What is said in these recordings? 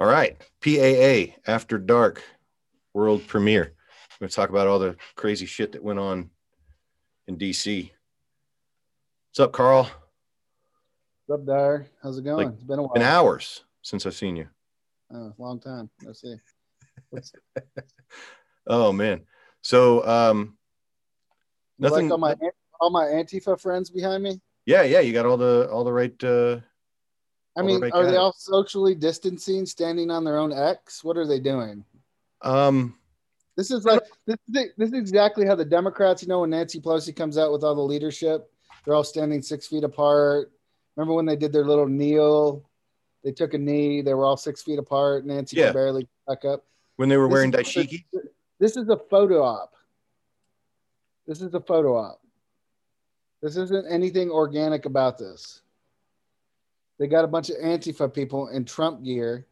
All right. PAA After Dark world premiere. We're going to talk about all the crazy shit that went on in DC. What's up, Carl? What's up, Dyer? How's it going? Like, it's been a while. Been hours since I've seen you. Oh, long time. Let's see. Oh man. So um you Nothing- Like all my all my Antifa friends behind me. yeah, yeah, you got all the all the right uh I mean, are they all socially distancing, standing on their own X? What are they doing? um This is like this. Is, this is exactly how the Democrats. You know, when Nancy Pelosi comes out with all the leadership, they're all standing six feet apart. Remember when they did their little kneel? They took a knee. They were all six feet apart. Nancy Yeah. could barely back up. when they were This wearing dashiki. This is a photo op. This is a photo op. This isn't anything organic about this. They got a bunch of Antifa people in Trump gear.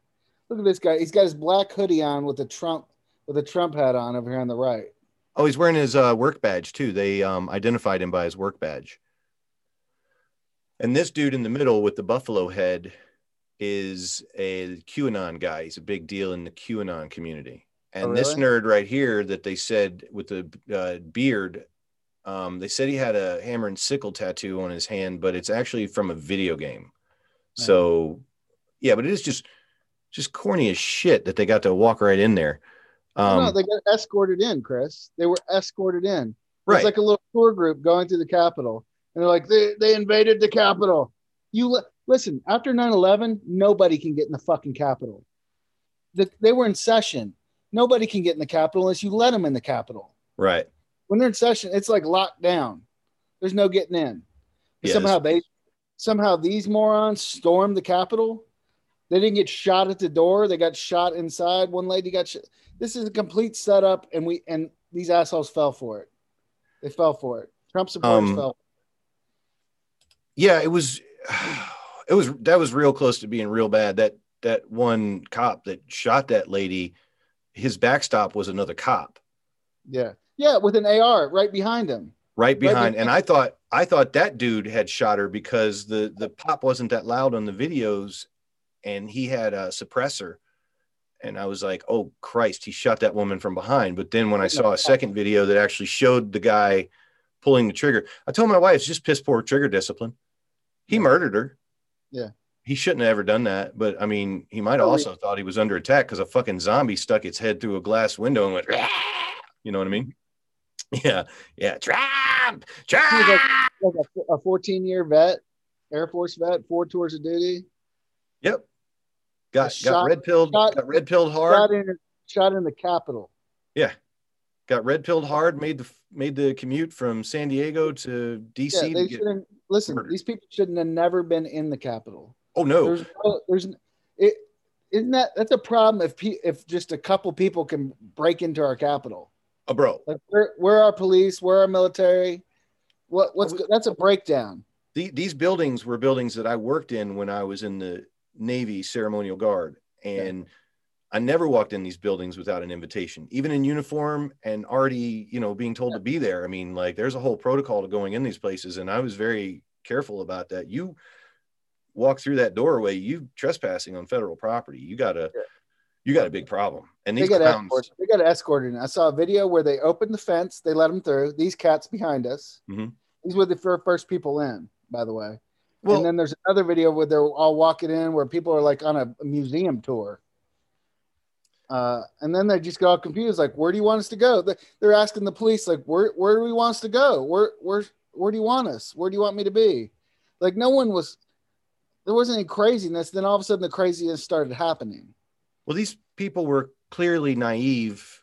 Look at this guy. He's got his black hoodie on with a Trump with a Trump hat on over here on the right. Oh, he's wearing his uh, work badge too. They um, identified him by his work badge. And this dude in the middle with the buffalo head is a QAnon guy. He's a big deal in the QAnon community. And Oh, this nerd right here that they said with the uh, beard, um, they said he had a hammer and sickle tattoo on his hand, but it's actually from a video game. So, yeah, but it is just just corny as shit that they got to walk right in there. Um, no, they got escorted in, Chris. They were escorted in. right. It's like a little tour group going through the Capitol. And they're like, they, they invaded the Capitol. You li- listen, after 9 11, nobody can get in the fucking Capitol. The, they were in session. Nobody can get in the Capitol unless you let them in the Capitol. right. When they're in session, it's like locked down. There's no getting in. Somehow they somehow these morons stormed the Capitol. They didn't get shot at the door. They got shot inside. One lady got shot. This is a complete setup, and we and these assholes fell for it. They fell for it. Trump supporters Um, fell. yeah it was it was that was real close to being real bad that that one cop that shot that lady his backstop was another cop Yeah, yeah, with an AR right behind him. right behind and behind- i thought i thought that dude had shot her because the the pop wasn't that loud on the videos and he had a suppressor. And i was like oh christ he shot that woman from behind. But then when i saw a second video that actually showed the guy pulling the trigger i told my wife it's just piss poor trigger discipline. He Yeah. murdered her. Yeah. he shouldn't have ever done that. But i mean he might have Oh, also thought he was under attack because a fucking zombie stuck its head through a glass window and went "Rah!" you know what i mean? Yeah. Yeah. Trump trump He was like, like a, a 14 year vet, Air Force vet, four tours of duty. Yep. Got got Shot- red pilled. shot- Got red pilled Shot hard. in, shot in the Capitol. Yeah. Got red pilled hard. Made the made the commute from San Diego to DC. Yeah, to they get, shouldn't listen. murdered. These people shouldn't have never been in the Capitol. oh no! There's, no, there's, it isn't that that's a problem if pe- if just a couple people can break into our Capitol. Oh, bro. Like where where our police, where our military, what what's Oh, go- that's a breakdown. The, these buildings were buildings that I worked in when I was in the Navy ceremonial guard, and I never walked in these buildings without an invitation, even in uniform and already, you know, being told to be there. I mean, like, there's a whole protocol to going in these places, and I was very careful about that. You walk through that doorway, you trespassing on federal property. You gotta. Yeah. You got a big problem. And They these got clowns, escorted. They got escorted. I saw a video where they opened the fence, they let them through. These cats behind us. Mhm. These were the first people in, by the way. well, and then there's another video where they're all walking in where people are like on a, museum tour. Uh, and then they just got all confused, like, where do you want us to go? They- They're asking the police, like, where where do we want us to go? Where where where do you want us? Where do you want me to be? Like, no one was there wasn't any craziness. Then all of a sudden the craziness started happening. Well, these people were clearly naive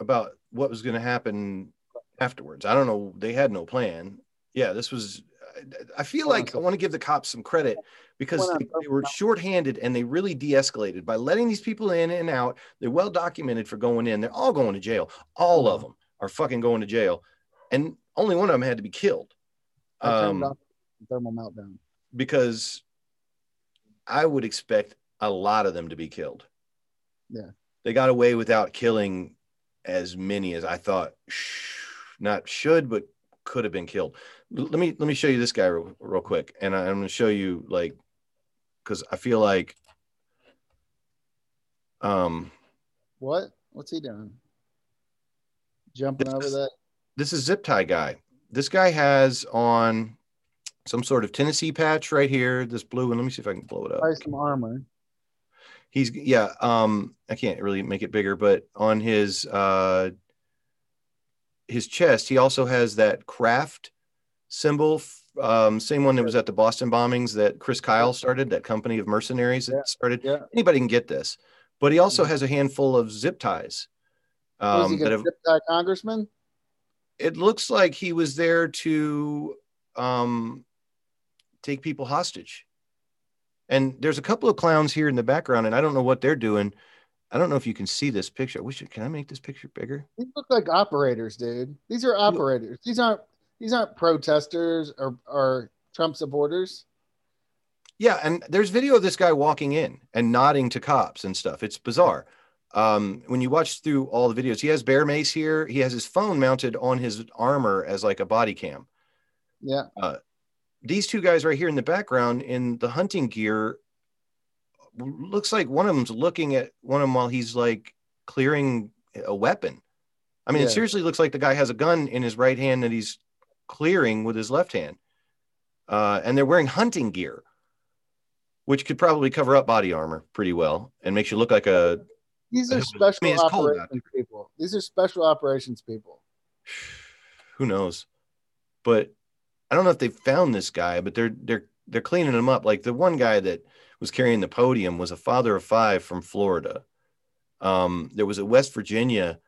about what was going to happen afterwards. I don't know. They had no plan. Yeah, this was. I feel Hold on a like I want to give the cops some credit because they, they were shorthanded and they really de-escalated by letting these people in and out. They're well documented for going in. They're all going to jail. All of them are fucking going to jail, and only one of them had to be killed. Um, thermal meltdown. because I would expect a lot of them to be killed. Yeah. They got away without killing as many as I thought sh- not should but could have been killed. L- Let me let me show you this guy real, real quick and I, I'm going to show you like cuz I feel like Um, What? What's he doing? Jumping This over that? this is zip tie guy. This guy has on some sort of Tennessee patch right here. This blue one. Let me see if I can blow it up. Probably some armor. He's yeah. Um, I can't really make it bigger, but on his uh his chest, he also has that craft symbol. Um, same one that was at the Boston bombings that Chris Kyle started, that company of mercenaries that Yeah, started. yeah. Anybody can get this, but he also Mhm. has a handful of zip ties. He Um, that have, zip tie congressman? it looks like he was there to um, take people hostage. And there's a couple of clowns here in the background, and I don't know what they're doing. I don't know if you can see this picture. I wish can I make this picture bigger? These look like operators, dude. These are operators. These aren't these aren't protesters or or Trump supporters. Yeah, and there's video of this guy walking in and nodding to cops and stuff. It's bizarre. Um, when you watch through all the videos, he has bear mace here. He has his phone mounted on his armor as like a body cam. Yeah. These two guys right here in the background in the hunting gear looks like one of them's looking at one of them while he's like clearing a weapon. I mean, Yeah. it seriously looks like the guy has a gun in his right hand that he's clearing with his left hand. Uh, and they're wearing hunting gear, which could probably cover up body armor pretty well and makes you look like a. These are mean, special cold out operations people. These are special operations people. Who knows? But I don't know if they found this guy, but they're they're they're cleaning him up. Like the one guy that was carrying the podium was a father of five from Florida. Um, there was a West Virginia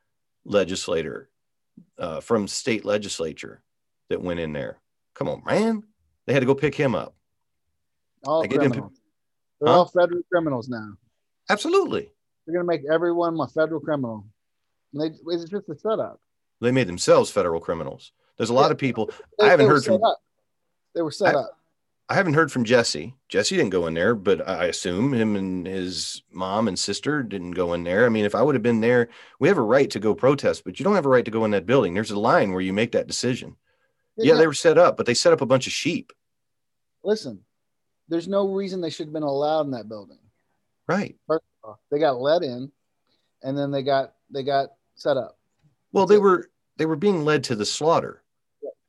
legislator uh, from state legislature that went in there. Come on, man! They had to go pick him up. All I get them- criminals. They're Huh? all federal criminals now. Absolutely, They're gonna make everyone a federal criminal. And they, it's just a setup. they made themselves federal criminals. There's a lot Yeah. of people. They, I haven't heard from- up. They were set I- up. I haven't heard from Jesse. Jesse didn't go in there, but I assume him and his mom and sister didn't go in there. I mean, if I would have been there, we have a right to go protest, but you don't have a right to go in that building. There's a line where you make that decision. Yeah, they were set up, but they set up a bunch of sheep. listen. There's no reason they should have been allowed in that building. Right. First of all, They got let in, and then they got they got set up. Well, That's they it. were they were being led to the slaughter.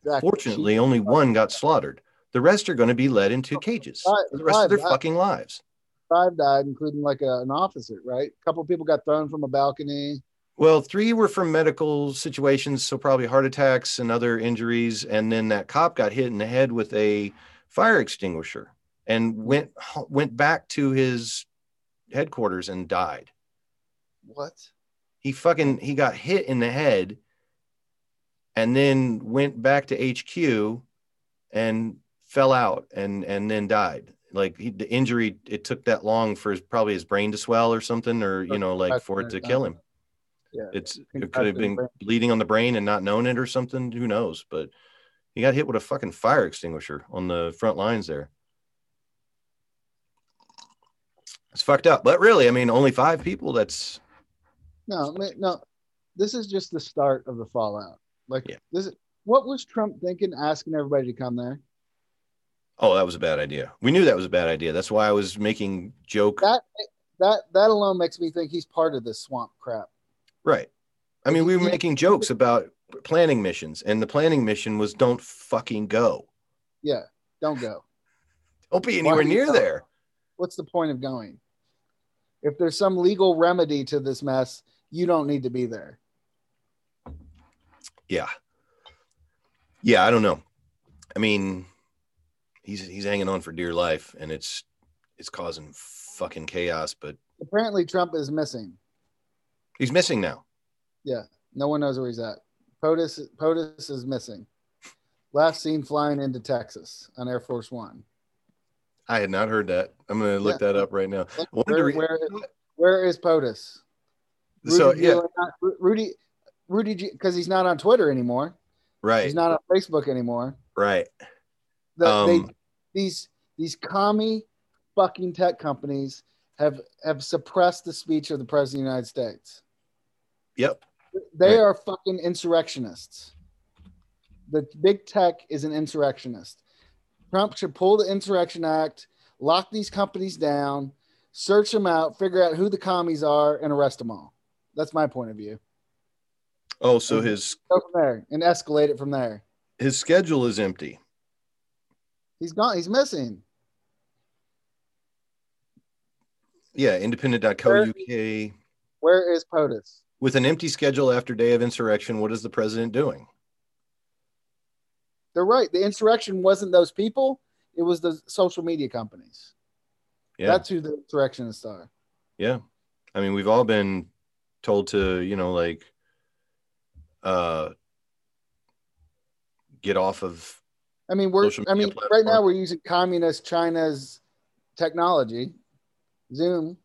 Exactly. Fortunately, only one got slaughtered. The rest are going to be led into cages Five- for the rest of their died. fucking lives. five died, including like a, an officer. Right? A couple people got thrown from a balcony. Well, three were from medical situations, so probably heart attacks and other injuries. And then that cop got hit in the head with a fire extinguisher and went went back to his headquarters and died. What? He fucking he got hit in the head and then went back to HQ and fell out and and then died. Like he, the injury, it took that long for his, probably his brain to swell or something, or you know, like for it to kill him. Yeah. It's it could have been bleeding on the brain and not known it or something. Who knows? But he got hit with a fucking fire extinguisher on the front lines there. It's fucked up. But really, I mean, only five people. That's No, no. This is just the start of the fallout. Like Yeah. this what was Trump thinking, asking everybody to come there? oh, that was a bad idea. We knew that was a bad idea. That's why I was making joke. That that that alone makes me think he's part of this swamp crap. right. I mean, we were making jokes about planning missions, and the planning mission was don't fucking go. Yeah, don't go. Don't be anywhere near go? there. What's the point of going? If there's some legal remedy to this mess, you don't need to be there. Yeah. Yeah, I don't know. I mean, he's he's hanging on for dear life and it's it's causing fucking chaos, but Apparently, Trump is missing. he's missing now. Yeah, no one knows where he's at. POTUS POTUS is missing. Last seen flying into Texas on Air Force One. I had not heard that. I'm going to look Yeah. that up right now. Look, I wanted to Where, re- where, where is POTUS? so Rudy yeah, Giuliani- Ru- Rudy, because he's not on Twitter anymore. right. He's not on Facebook anymore. right. The, they, Um, these these commie fucking tech companies have have suppressed the speech of the president of the United States. Yep. They Right. are fucking insurrectionists. The big tech is an insurrectionist. Trump should pull the Insurrection Act, lock these companies down, search them out, figure out who the commies are, and arrest them all. That's my point of view. Oh, so his Go from there and escalate it from there. his schedule is empty. He's gone. He's missing. Yeah, independent.co.uk. Where is POTUS? With an empty schedule after day of insurrection, what is the president doing? They're right. The insurrection wasn't those people. It was the social media companies. Yeah. That's who the insurrectionists are. Yeah. I mean, we've all been told to, you know, like uh get off of I mean, we're. I mean, media right now we're using communist China's technology, Zoom.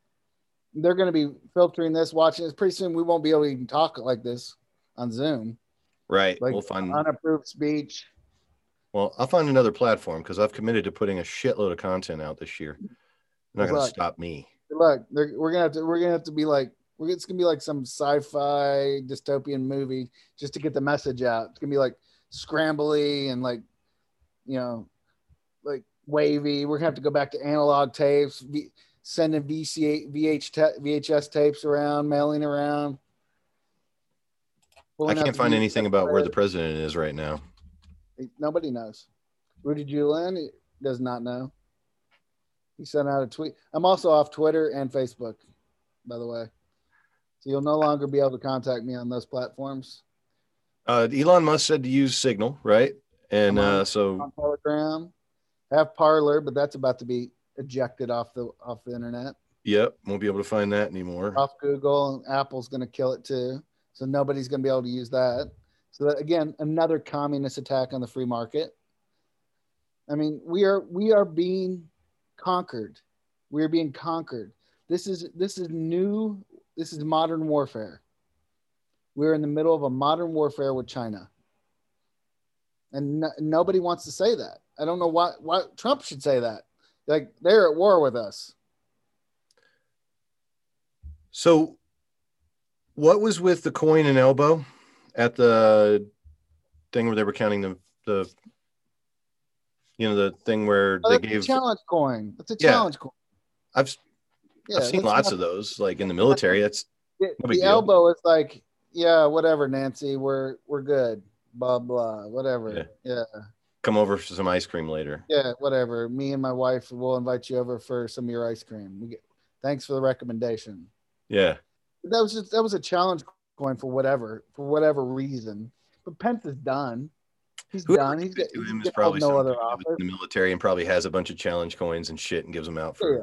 They're going to be filtering this, watching this. Pretty soon, we won't be able to even talk like this on Zoom. right. Like we'll find unapproved speech. well, I'll find another platform because I've committed to putting a shitload of content out this year. They're not gonna stop me. Good luck. We're gonna have to. We're gonna have to be like. We're, it's gonna be like some sci-fi dystopian movie just to get the message out. It's gonna be like scrambly and like, you know, like wavy. We're gonna have to go back to analog tapes, v, sending VC, VH, ta- VHS tapes around, mailing around. I can't find anything about where the president is right now. Nobody knows. Rudy Giuliani does not know. He sent out a tweet. I'm also off Twitter and Facebook, by the way. So you'll no longer be able to contact me on those platforms. Uh, Elon Musk said to use Signal, right? And uh, so On Telegram, have Parler, but that's about to be ejected off the off the internet, yep, won't be able to find that anymore. off Google, and Apple's going to kill it too. So nobody's going to be able to use that. So that, again, another communist attack on the free market. I mean, we are we are being conquered. We are being conquered. This is this is new. This is modern warfare. We're in the middle of a modern warfare with China, and no, nobody wants to say that. I don't know why. Why Trump should say that? Like they're at war with us. So, what was with the coin and elbow at the thing where they were counting the the you know the thing where Oh, they gave challenge coin. That's a Yeah. challenge coin. I've Yeah, I've seen lots not- of those like in the military. That's The, No the deal. elbow is like, yeah, whatever, Nancy, we're we're good. Blah blah, whatever. Yeah. Yeah. come over for some ice cream later. yeah, whatever. Me and my wife will invite you over for some of your ice cream. We get, thanks for the recommendation. Yeah. That was just that was a challenge coin for whatever for whatever reason. But Pence is done. He's Whoever done. He's got him he's is got probably no other office. in the military and probably has a bunch of challenge coins and shit and gives them out for oh, Yeah.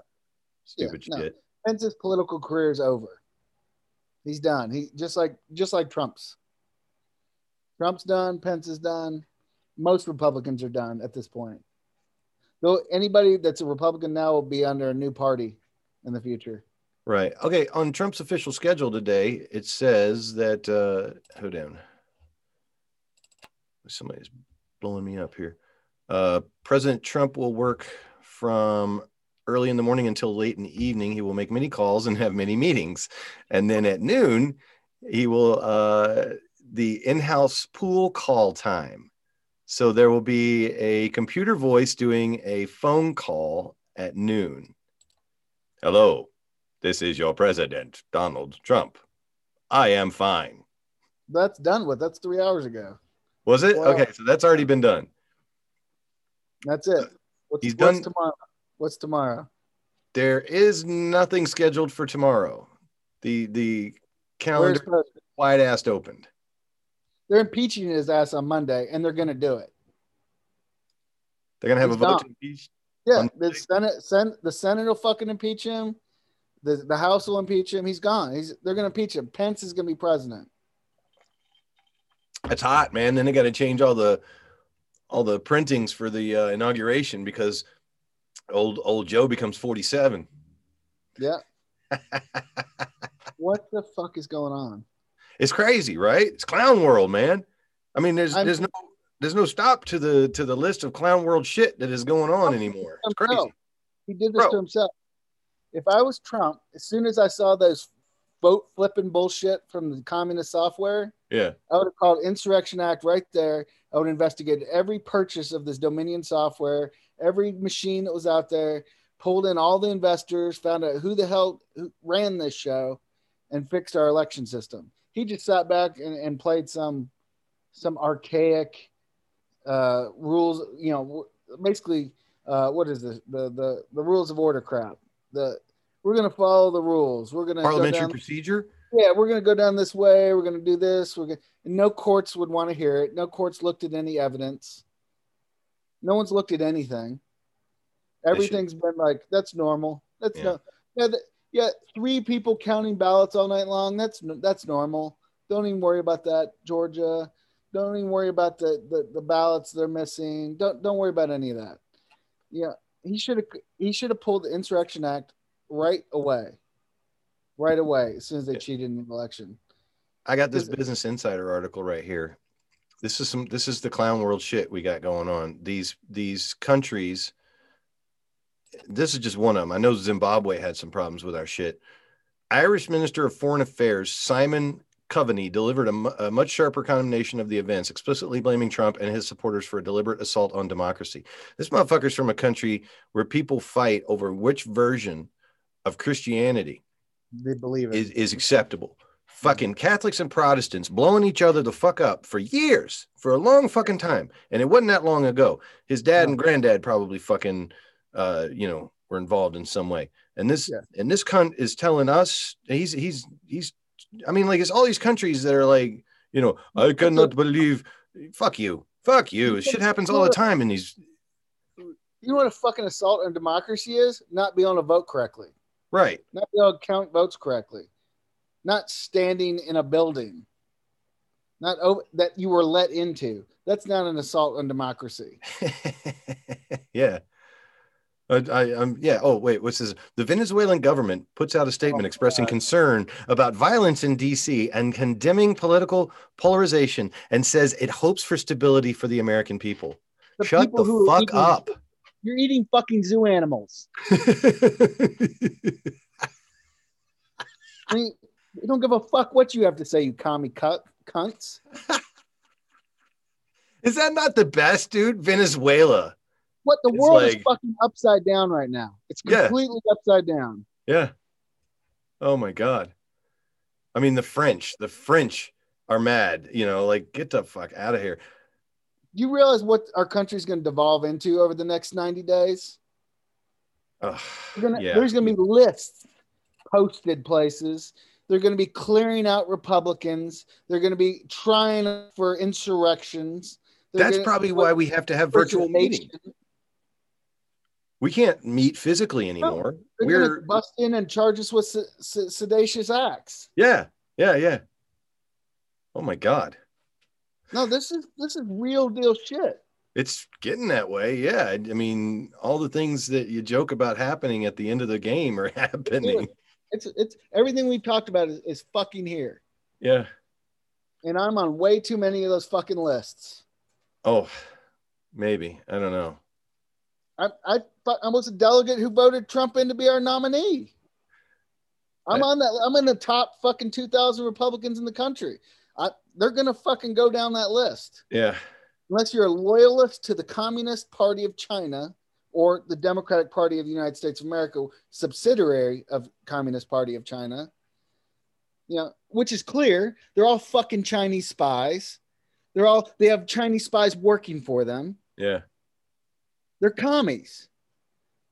Stupid Yeah, no. shit. Pence's political career is over. He's done. He just like just like Trump's. Trump's done. Pence is done. Most Republicans are done at this point. Though anybody that's a Republican now will be under a new party in the future. Right. Okay. On Trump's official schedule today, it says that uh hold on. Somebody's blowing me up here. Uh President Trump will work from early in the morning until late in the evening. He will make many calls and have many meetings. And then at noon, he will uh the in-house pool call time. So there will be a computer voice doing a phone call at noon. Hello, this is your president, Donald Trump. I am fine. That's done with. That's three hours ago. Was it? Well- okay, so that's already been done. That's it. What's, He's what's done- tomorrow? What's tomorrow? There is nothing scheduled for tomorrow. The the calendar wide assed opened. They're impeaching his ass on Monday, and they're going to do it. They're gonna have He's a vote to impeach. Yeah, the Senate, sen, the Senate will fucking impeach him. The the House will impeach him. He's gone. He's they're gonna impeach him. Pence is gonna be president. It's hot, man. Then they got to change all the all the printings for the uh, inauguration because old old Joe becomes forty seven. Yeah. What the fuck is going on? It's crazy, right? It's clown world, man. I mean, there's I'm- there's no there's no stop to the to the list of clown world shit that is going on anymore. It's crazy. He did this Bro. to himself. If I was Trump, as soon as I saw those vote flipping bullshit from the communist software, Yeah, I would have called Insurrection Act right there. I would have investigated every purchase of this Dominion software, every machine that was out there, pulled in all the investors, found out who the hell who ran this show, and fixed our election system. He just sat back and, and played some some archaic uh, rules. You know, basically, uh, what is this? The the the rules of order crap. The we're gonna follow the rules. We're gonna parliamentary procedure. Yeah, we're gonna go down this way. We're gonna do this. We're gonna. no courts would want to hear it. No courts looked at any evidence. No one's looked at anything. Everything's been like that's normal. That's yeah. no. Yeah, the, yeah. Three people counting ballots all night long. That's that's normal. Don't even worry about that, Georgia. Don't even worry about the the, the ballots they're missing. Don't don't worry about any of that. Yeah, he should have he should have pulled the Insurrection Act right away, right away as soon as they cheated in the election. I got this Business Insider article right here. This is some this is the clown world shit we got going on. These these countries this is just one of them. I know Zimbabwe had some problems with our shit. Irish Minister of Foreign Affairs Simon Coveney delivered a, a, much sharper condemnation of the events, explicitly blaming Trump and his supporters for a deliberate assault on democracy. This motherfucker's from a country where people fight over which version of Christianity they believe it. Is, is acceptable. Fucking Catholics and Protestants blowing each other the fuck up for years, for a long fucking time. And it wasn't that long ago. His dad and granddad probably fucking uh, you know, were involved in some way. And this yeah. and this cunt is telling us he's he's he's I mean, like it's all these countries that are like, you know, I cannot believe fuck you. Fuck you. Shit happens all the time in these you know what a fucking assault on democracy is? Not being able to vote correctly. Right. Not being able to count votes correctly. Not standing in a building. Not over, that you were let into. That's not an assault on democracy. yeah. Uh, I, um, yeah. Oh, wait. What's this? The Venezuelan government puts out a statement oh, expressing God. concern about violence in D.C. and condemning political polarization, and says it hopes for stability for the American people. The Shut people the fuck up. You're eating fucking zoo animals. I mean, you don't give a fuck what you have to say, you commie cut cunts. Is that not the best, dude? Venezuela what the it's world like, is fucking upside down right now. It's completely yeah. upside down. Yeah. Oh my god. I mean, the French, the French are mad. You know, like get the fuck out of here. You realize what our country's going to devolve into over the next ninety days? gonna, yeah. There's going to be lists posted places. They're going to be clearing out Republicans. They're going to be trying for insurrections. They're That's probably why we have to have virtual meetings we can't meet physically anymore. No, We're bust in and charge us with sedacious acts. Yeah, yeah, yeah. Oh my god. No, this is this is real deal shit. It's getting that way. Yeah, I mean, all the things that you joke about happening at the end of the game are happening. It's it's everything we've talked about is, is fucking here. Yeah. And I'm on way too many of those fucking lists. Oh, maybe. I don't know. I, I I was a delegate who voted Trump in to be our nominee. I'm on that. I'm in the top fucking 2,000 Republicans in the country. I, they're gonna fucking go down that list. Yeah. Unless you're a loyalist to the Communist Party of China or the Democratic Party of the United States of America, subsidiary of Communist Party of China. You know, which is clear. They're all fucking Chinese spies. They're all they have Chinese spies working for them. Yeah. They're commies.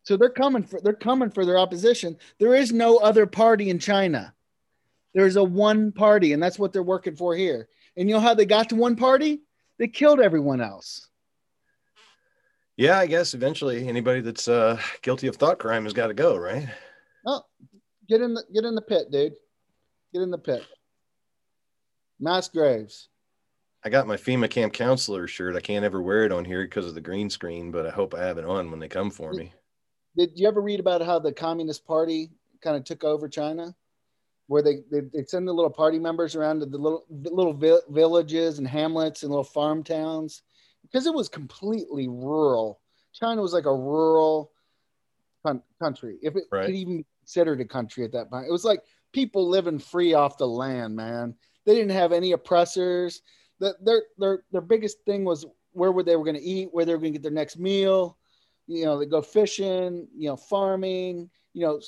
So they're coming for they're coming for their opposition. There is no other party in China. There's a one party, and that's what they're working for here. And you know how they got to one party? They killed everyone else. Yeah, I guess eventually anybody that's uh, guilty of thought crime has got to go, right? Oh, get in the get in the pit, dude. Get in the pit. Mass graves. I got my FEMA camp counselor shirt. I can't ever wear it on here because of the green screen, but I hope I have it on when they come for me. Did you ever read about how the Communist Party kind of took over China? Where they, they, they send the little party members around to the little little vi- villages and hamlets and little farm towns because it was completely rural. China was like a rural con- country, if it right. could even be considered a country at that point. It was like people living free off the land, man. They didn't have any oppressors the, their their their biggest thing was where were they were going to eat, where they were going to get their next meal. you know, they go fishing, you know, farming, you know,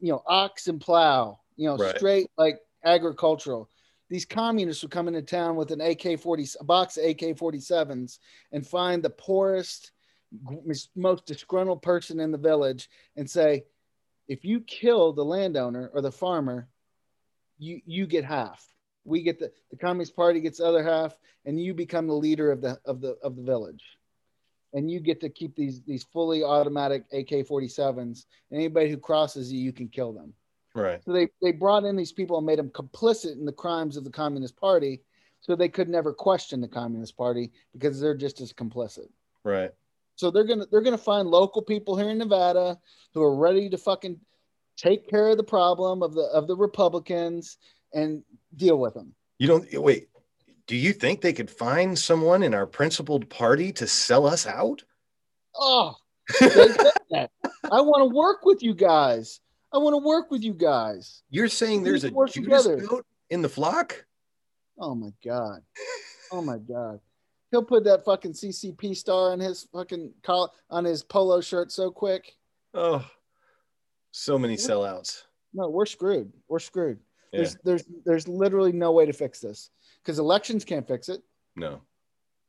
you know, ox and plow, you know, Right. straight like agricultural. These communists would come into town with an AK 40, a box of AK 47s and find the poorest, most disgruntled person in the village and say, if you kill the landowner or the farmer, you, you get half. We get the, the Communist Party gets the other half, and you become the leader of the of the of the village. And you get to keep these these fully automatic AK 47s. And Anybody who crosses you, you can kill them. Right. So they, they brought in these people and made them complicit in the crimes of the Communist Party so they could never question the Communist Party because they're just as complicit. Right. So they're gonna they're gonna find local people here in Nevada who are ready to fucking take care of the problem of the of the Republicans and deal with them. You don't wait. Do you think they could find someone in our principled party to sell us out? Oh, they said that. I want to work with you guys. I want to work with you guys. You're saying there's a Judas together. goat in the flock? Oh my god. Oh my god. He'll put that fucking CCP star on his fucking col- on his polo shirt so quick. Oh, so many sellouts. No, we're screwed. We're screwed. Yeah. There's there's there's literally no way to fix this because elections can't fix it. No.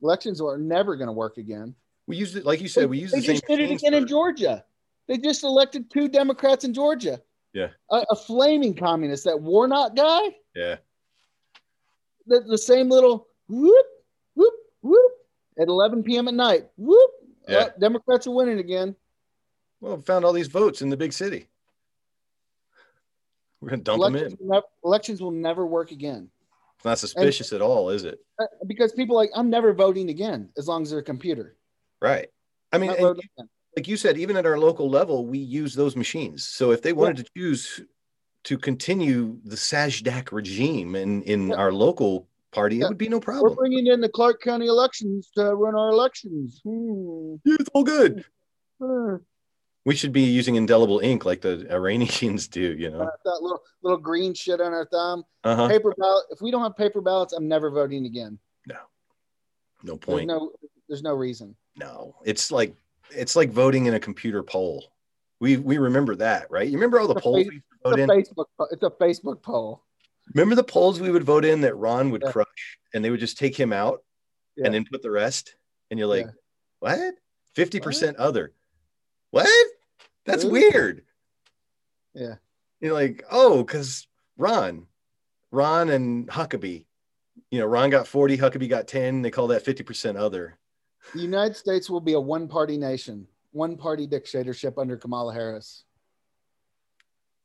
Elections are never going to work again. We used it, like you said, we used they the same. just did it again in Georgia. They just elected two Democrats in Georgia. Yeah. A, a flaming communist, that Warnock guy, Yeah. the, the same little whoop, whoop, whoop at 11 p.m. at night. Whoop. Yeah. Uh, Democrats are winning again. Well, found all these votes in the big city. We're gonna dump them in. Elections will, never, elections will never work again. It's not suspicious at all, is it? Uh, Because people are like, I'm never voting again as long as they're a computer. Right. I mean, Not and voting again. like you said, even at our local level, we use those machines. So if they wanted to choose to continue the Sajdak regime in, in Yeah. our local party, Yeah. it would be no problem. We're bringing in the Clark County elections to run our elections. Hmm. It's all good. Uh, We should be using indelible ink like the Iranians do, you know? that little little green shit on our thumb. Uh-huh. Paper ballot. If we don't have paper ballots, I'm never voting again. No no point. no there's no reason. No, it's like it's like voting in a computer poll. We we remember that, right? You remember all the It's polls fa- we It's vote a in? Facebook it's a Facebook poll. Remember the polls we would vote in that Ron would Yeah. crush and they would just take him out Yeah. and then put the rest? And you're like, Yeah. what? 50% other. What? That's weird. Yeah. You're like, oh, because Ron, Ron and Huckabee. You know, Ron got 40, Huckabee got 10. They call that 50% other. The United States will be a one party nation, one party dictatorship under Kamala Harris.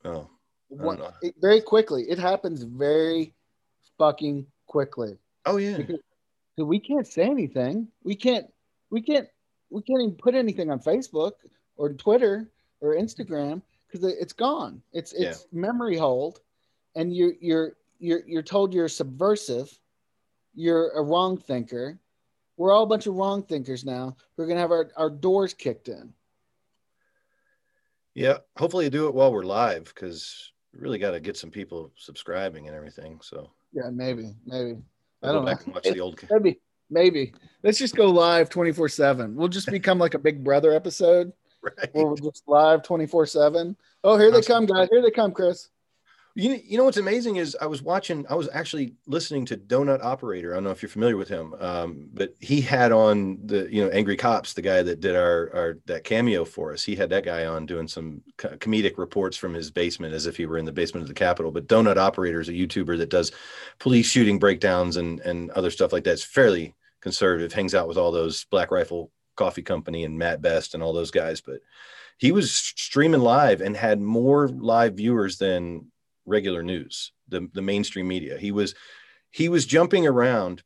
Oh, One, it- very quickly. It happens very fucking quickly. oh yeah. Because we can't say anything. We can't. We can't. We can't even put anything on Facebook or Twitter or Instagram because it's gone. It's it's memory hold, and you you're you're you're told you're subversive. You're a wrong thinker. We're all a bunch of wrong thinkers now. We're gonna have our, our doors kicked in. Yeah. Hopefully, you do it while we're live because we really got to get some people subscribing and everything. So Yeah, maybe, maybe. I I'll go don't back know. and watch the old. Maybe, maybe. Let's just go live twenty four seven. We'll just become like a Big Brother episode. Right. where we're just live 24 7 oh here they come guys here they come chris You, you know what's amazing is I was watching, I was actually listening to Donut Operator. I don't know if you're familiar with him, um, but he had on the, you know, Angry Cops, the guy that did our, our that cameo for us. He had that guy on doing some comedic reports from his basement as if he were in the basement of the Capitol. But Donut Operator is a YouTuber that does police shooting breakdowns and and other stuff like that. It's fairly conservative, hangs out with all those Black Rifle Coffee Company and Mat Best and all those guys. But he was streaming live and had more live viewers than regular news, the, the mainstream media. He was he was jumping around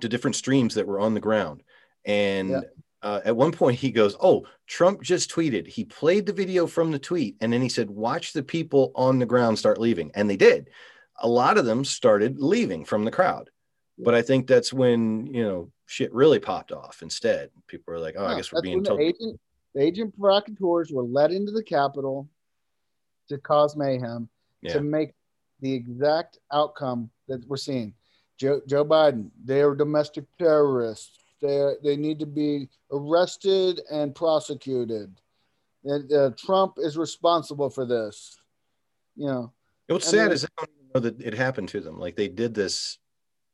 to different streams that were on the ground. And Yeah. uh, at one point he goes, Oh, Trump just tweeted. He played the video from the tweet and then he said, Watch the people on the ground start leaving. And they did. A lot of them started leaving from the crowd. But I think that's when, you know, shit really popped off instead. People were like, Oh, I guess we're being told. the agent the agent provocateurs were let into the capitol to cause mayhem Yeah. to make the exact outcome that we're seeing joe, joe biden they are domestic terrorists They they need to be arrested and prosecuted. And uh, Trump is responsible for this. You know, What's sad mean- is I don't even know that it happened to them. Like they did this.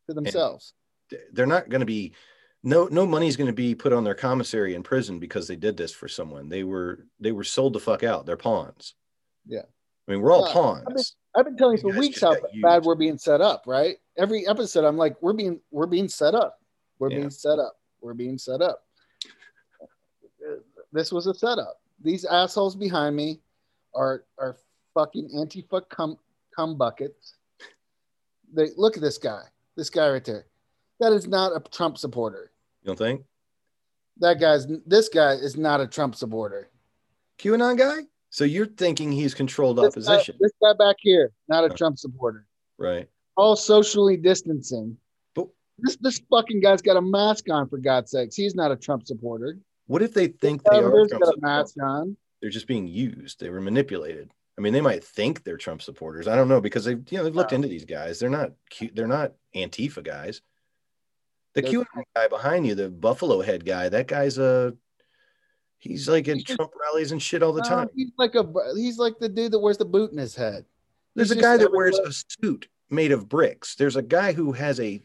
to themselves. They're not going to be. No, no money's going to be put on their commissary in prison because they did this for someone. They were they were sold the fuck out. They're pawns. Yeah. I mean, we're all Yeah, pawns. I've been telling you You for weeks how bad we're being set up. Right? Every episode, I'm like, we're being we're being set up. We're Yeah. being set up. We're being set up. This was a setup. These assholes behind me are are fucking anti-fuck cum, cum buckets. They look at this guy. This guy right there. That is not a Trump supporter. You don't think? That guy's this guy is not a Trump supporter. QAnon guy? So you're thinking he's controlled This guy, opposition, this guy back here, not a. Trump supporter. right? all socially distancing. But- This this fucking guy's got a mask on for God's sakes. He's not a Trump supporter. What if they think they are Trump got a mask on. They're just being used. They were manipulated. I mean, they might think they're Trump supporters. I don't know because they've you know they've looked No. into these guys. They're not cute. They're not Antifa guys. The QAnon guy behind you, the Buffalo head guy, that guy's a he's like in He's Trump rallies and shit all the No, time. he's like a he's like the dude that wears the boot in his head. There's a guy that wears a suit made of bricks. There's a guy who has a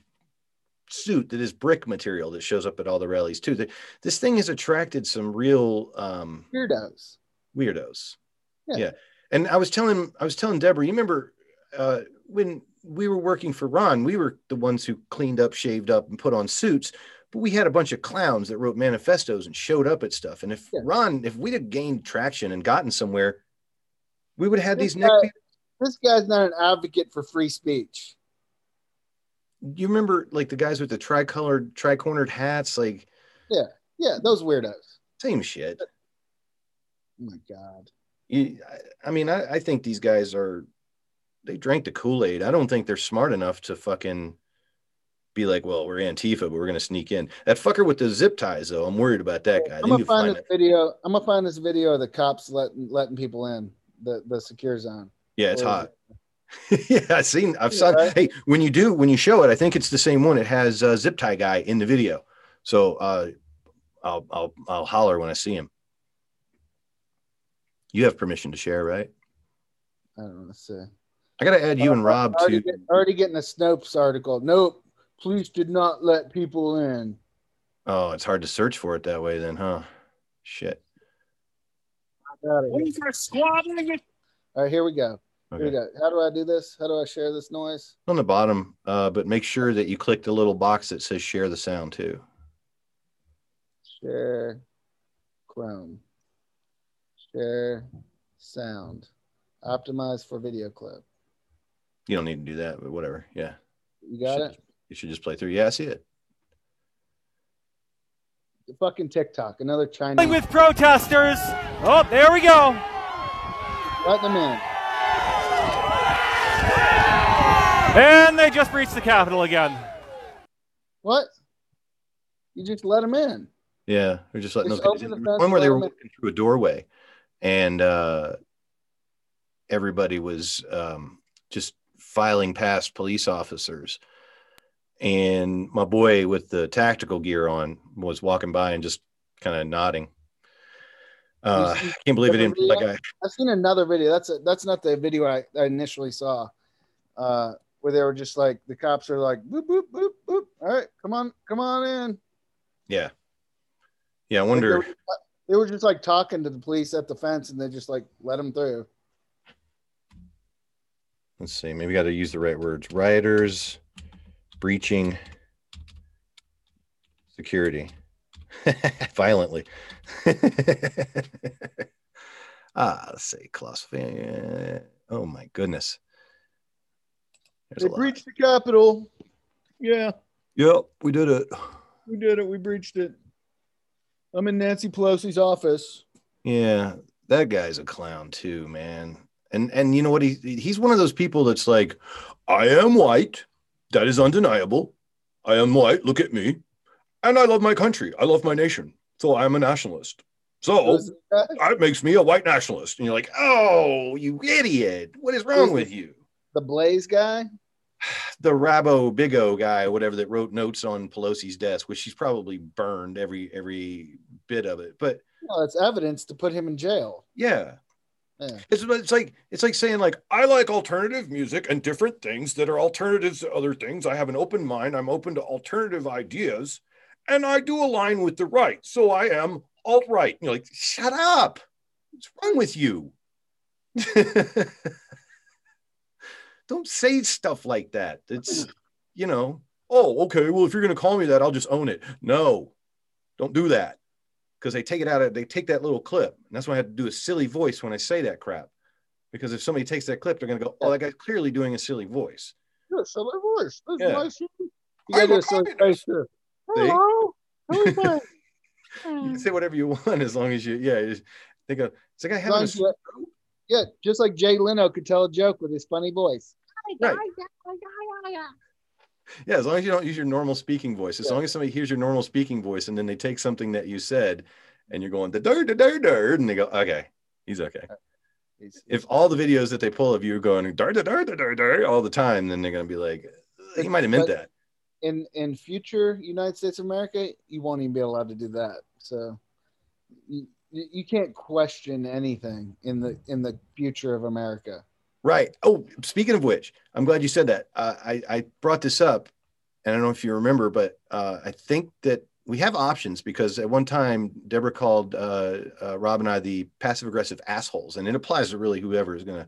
suit that is brick material that shows up at all the rallies too. The, this thing has attracted some real um, Weirdos. weirdos. Yeah. Yeah. And I was telling I was telling Deborah, you remember uh, when we were working for Ron, we were the ones who cleaned up, shaved up, and put on suits. But we had a bunch of clowns that wrote manifestos and showed up at stuff. And if Yeah. Ron, if we'd have gained traction and gotten somewhere, we would have had This these guy- This guy's not an advocate for free speech. You remember like the guys with the tricolored, tri-cornered hats, like Yeah, yeah, those weirdos. same shit. Oh my god. You, I- I mean, I, I think these guys are they drank the Kool-Aid. I don't think they're smart enough to fucking be like, well, we're Antifa, but we're gonna sneak in. That fucker with the zip ties, though, I'm worried about that guy. I'm gonna find this it. video. I'm gonna find this video of the cops letting letting people in the the secure zone. Yeah, it's Where hot. yeah, I've seen. I've Yeah, saw. right? Hey, when you do, when you show it, I think it's the same one. It has a zip tie guy in the video. So uh, I'll I'll I'll holler when I see him. You have permission to share, right? I don't want to say. I gotta add you and Rob already, to. get- already getting a Snopes article. Nope, police did not let people in. Oh, it's hard to search for it that way, then, huh? Shit. Got it. All right, here we go. Here we Okay. go. How do I do this? How do I share this noise? On the bottom, uh, but make sure that you click the little box that says share the sound too. Share Chrome. Share sound. Optimize for video clip. You don't need to do that, but whatever. Yeah. You got should, it? You should just play through. Yeah, I see it. The fucking TikTok. Another Chinese. with protesters. Oh, there we go. Let them in. And they just breached the Capitol again. What? You just let them in. Yeah, they're just letting Just those guys in. the There One where they let were 'em in. walking through a doorway, and uh, everybody was um, just filing past police officers. And my boy with the tactical gear on was walking by and just kind of nodding. Uh, I can't believe it didn't video? guy. I've seen another video. That's a, that's not the video I, I initially saw, uh, where they were just like the cops are like boop boop boop boop. All right, come on, come on in. Yeah. Yeah, I Like, wonder. they, were, they were just like talking to the police at the fence, and they just like let them through. Let's see. Maybe got to use the right words. Rioters breaching security violently. ah, let's say classification. Oh my goodness. There's They breached the Capitol. Yeah, Yep, we did it. we did it. We breached it. I'm in Nancy Pelosi's office. Yeah, that guy's a clown too, man. And and you know what? He he's one of those people that's like, I am white. That is undeniable. I am white. Look at me. And I love my country. I love my nation. So I'm a nationalist. So that makes me a white nationalist. And you're like, oh, you idiot. What is wrong with you? The Blaze guy. the Rabo Bigo guy, whatever that wrote notes on Pelosi's desk, which she's probably burned every every bit of it. But Well, it's evidence to put him in jail. yeah, It's it's like it's like saying like I like alternative music and different things that are alternatives to other things. I have an open mind. I'm open to alternative ideas, and I do align with the right. So I am alt right. You're like, shut up. What's wrong with you? Don't say stuff like that. It's you know. Oh, okay. Well, if you're gonna call me that, I'll just own it. No, don't do that because they take it out of they take that little clip and that's why i have to do a silly voice when i say that crap because if somebody takes that clip they're going to go oh that guy's clearly doing a silly voice Yeah, so my voice. That's Yeah. nice. You gotta I'm do a a silly communist. face too. Hello. How is that? you can say whatever you want as long as you yeah you just think of it's like i As have long a as Yeah, just like Jay Leno could tell a joke with his funny voice. Right. Yeah as long as you don't use your normal speaking voice as Yeah. long as somebody hears your normal speaking voice and then they take something that you said and you're going da da da da and they go okay he's okay uh, He's- if all the videos that they pull of you going da da da da da all the time then they're going to be like he might have meant that in in future United States of America, you won't even be allowed to do that. So you, you you can't question anything in the in the future of America. Right. Oh, speaking of which, I'm glad you said that. Uh, I I brought this up, and I don't know if you remember, but uh, I think that we have options because at one time Deborah called uh, uh, Rob and I the passive aggressive assholes, and it applies to really whoever is going to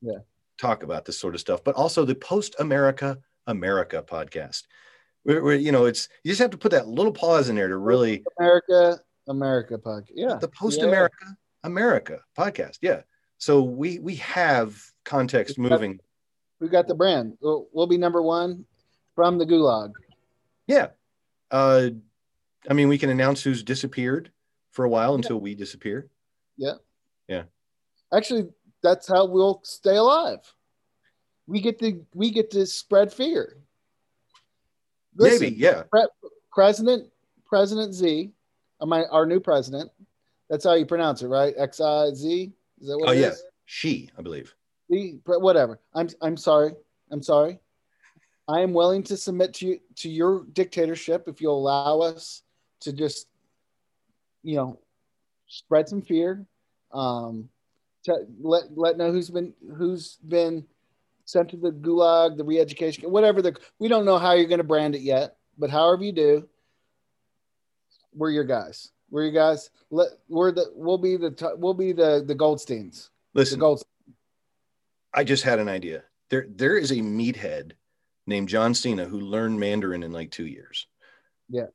Yeah. talk about this sort of stuff, but also the post America America podcast. Where, where you know it's you just have to put that little pause in there to really America, America podcast. Yeah. the post Yeah. America America podcast. Yeah. So we we have context moving. We got the brand. We'll, we'll be number one from the gulag. Yeah. Uh, I mean, we can announce who's disappeared for a while until we disappear. Yeah. Yeah. Actually, that's how we'll stay alive. We get to we get to spread fear. Listen, Maybe, yeah. President President Z, my our new president. That's how you pronounce it, right? X I Z. Is that what Oh, yeah. is? She, I believe. The whatever. I'm I'm sorry. I'm sorry. I am willing to submit to you, to your dictatorship if you'll allow us to just, you know, spread some fear. Um, to let let know who's been who's been sent to the gulag, the re-education, whatever the we don't know how you're going to brand it yet, but however you do, we're your guys. We're your guys. Let we're the we'll be the we'll be the the Goldsteins. The Listen, Gold. I just had an idea. There, there is a meathead named John Cena who learned Mandarin in like two years. Yeah.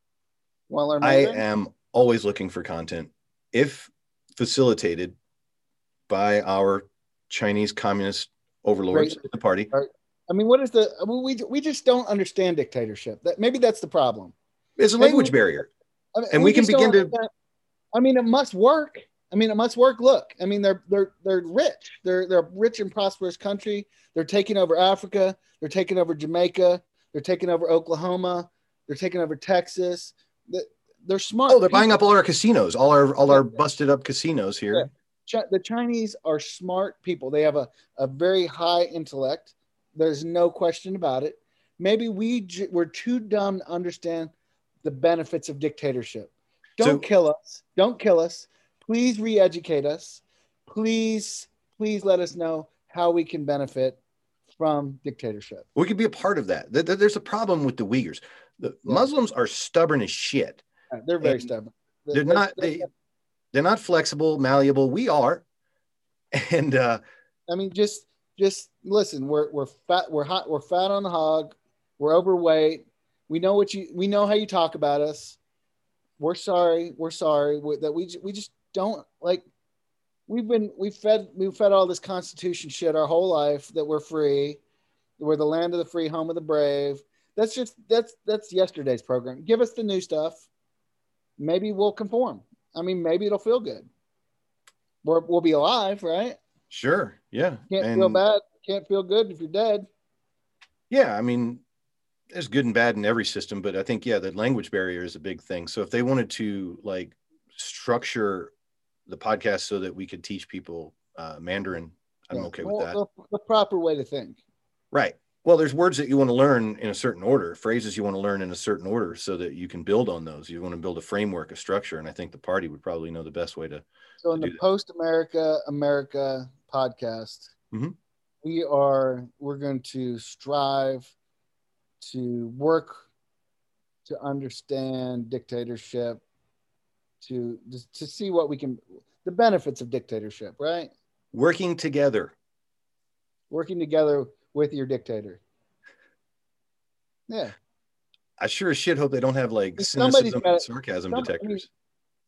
learn I am always looking for content, if facilitated by our Chinese communist overlords the party. I mean, what is the? I mean, we we just don't understand dictatorship. That maybe that's the problem. It's a language we- barrier. I mean, And we can begin to- I mean, it must work. I mean, it must work. Look, I mean, they're they're they're rich. They're they're a rich and prosperous country. They're taking over Africa. They're taking over Jamaica. They're taking over Oklahoma. They're taking over Texas. They- They're smart. Oh, they're buying up all our casinos, all our all our busted up casinos here. Chi- the Chinese are smart people. They have a, a very high intellect. There's no question about it. Maybe we j- we're too dumb to understand the benefits of dictatorship. Don't So- kill us. Don't kill us. Please re-educate us. Please, please let us know how we can benefit from dictatorship. We could be a part of that. There- there- There's a problem with the Uyghurs. The Yeah. Muslims are stubborn as shit. Uh, They're very stubborn. They're not they they're not flexible, malleable. We are. And uh I mean, just just listen. We're we're fat. We're hot. We're fat on the hog. We're overweight. We know what you. We know how you talk about us. We're sorry. We're sorry that we we just don't like. We've been we fed we fed all this Constitution shit our whole life that we're free. We're the land of the free, home of the brave. That's just that's that's yesterday's program. Give us the new stuff. Maybe we'll conform. I mean, maybe it'll feel good. We're, we'll be alive, right? sure, yeah. Can't and feel bad. Can't feel good if you're dead. yeah, I mean, there's good and bad in every system, but I think yeah, the language barrier is a big thing. So if they wanted to like structure the podcast so that we could teach people uh Mandarin, I'm Yeah. okay Well, with that. The, the proper way to think. Right. Well, there's words that you want to learn in a certain order, phrases you want to learn in a certain order so that you can build on those. You want to build a framework, a structure. And I think the party would probably know the best way to. So in to the do that. post America America podcast, Mhm. we are we're going to strive to work to understand dictatorship, to to see what we can the benefits of dictatorship, right? Working together. Working together with your dictator. Yeah. I sure as shit hope they don't have like cynicism gotta- and sarcasm some- I mean, detectors.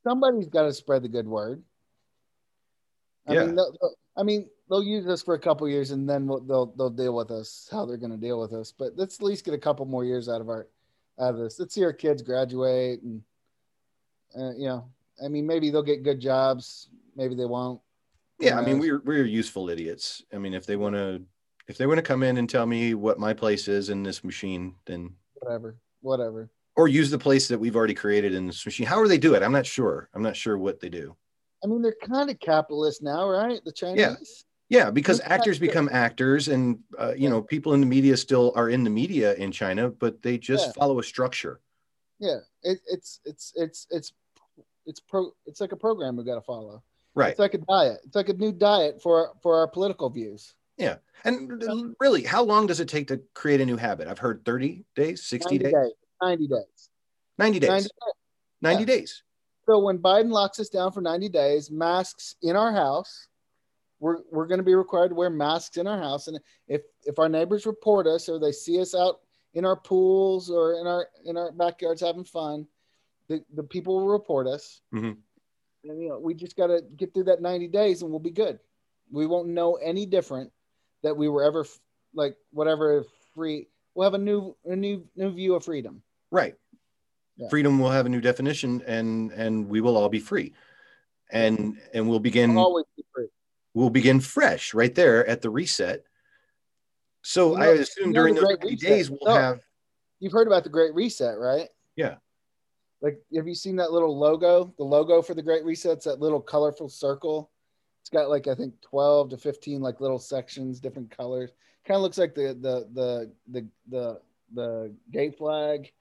somebody's got to spread the good word. I Yeah. mean, they'll, they'll- I mean, they'll use us for a couple years, and then we'll, they'll they'll deal with us how they're going to deal with us. But let's at least get a couple more years out of our out of this. Let's see our kids graduate, and uh, you know, I mean, maybe they'll get good jobs, maybe they won't. Yeah, I mean we're we're useful idiots. I mean, if they want to, if they want to come in and tell me what my place is in this machine, then whatever, whatever. or use the place that we've already created in this machine. However they do it, I'm not sure. I'm not sure what they do. I mean, they're kind of capitalist now, right? The Chinese. Yeah, Yeah, because actors become actors, and uh, you know, people in the media still are in the media in China, but they just Yeah. follow a structure. Yeah, it, it's it's it's it's it's pro. It's like a program we've got to follow. Right. It's like a diet. It's like a new diet for for our political views. Yeah. And really, how long does it take to create a new habit? I've heard 30 days, 60 days, 90 days. 90 days, 90 90 yeah. days. So when Biden locks us down for 90 days, masks in our house, we're, we're going to be required to wear masks in our house. And if, if our neighbors report us or they see us out in our pools or in our, in our backyards having fun, the, the people will report us. Mhm. And, you know, we just got to get through that 90 days and we'll be good. We won't know any different that we were ever like whatever free. We'll have a new, a new, new view of freedom. Right. Yeah. Freedom will have a new definition, and and we will all be free, and and we'll begin. We'll always be free. we'll begin fresh right there at the reset. So You know- I assume during the those 90 Reset. days we'll No. have. You've heard about the Great Reset, right? Yeah. Like, have you seen that little logo? The logo for the Great Reset's that little colorful circle. It's got like I think twelve to fifteen like little sections, different colors. Kind of looks like the the the the the the gay flag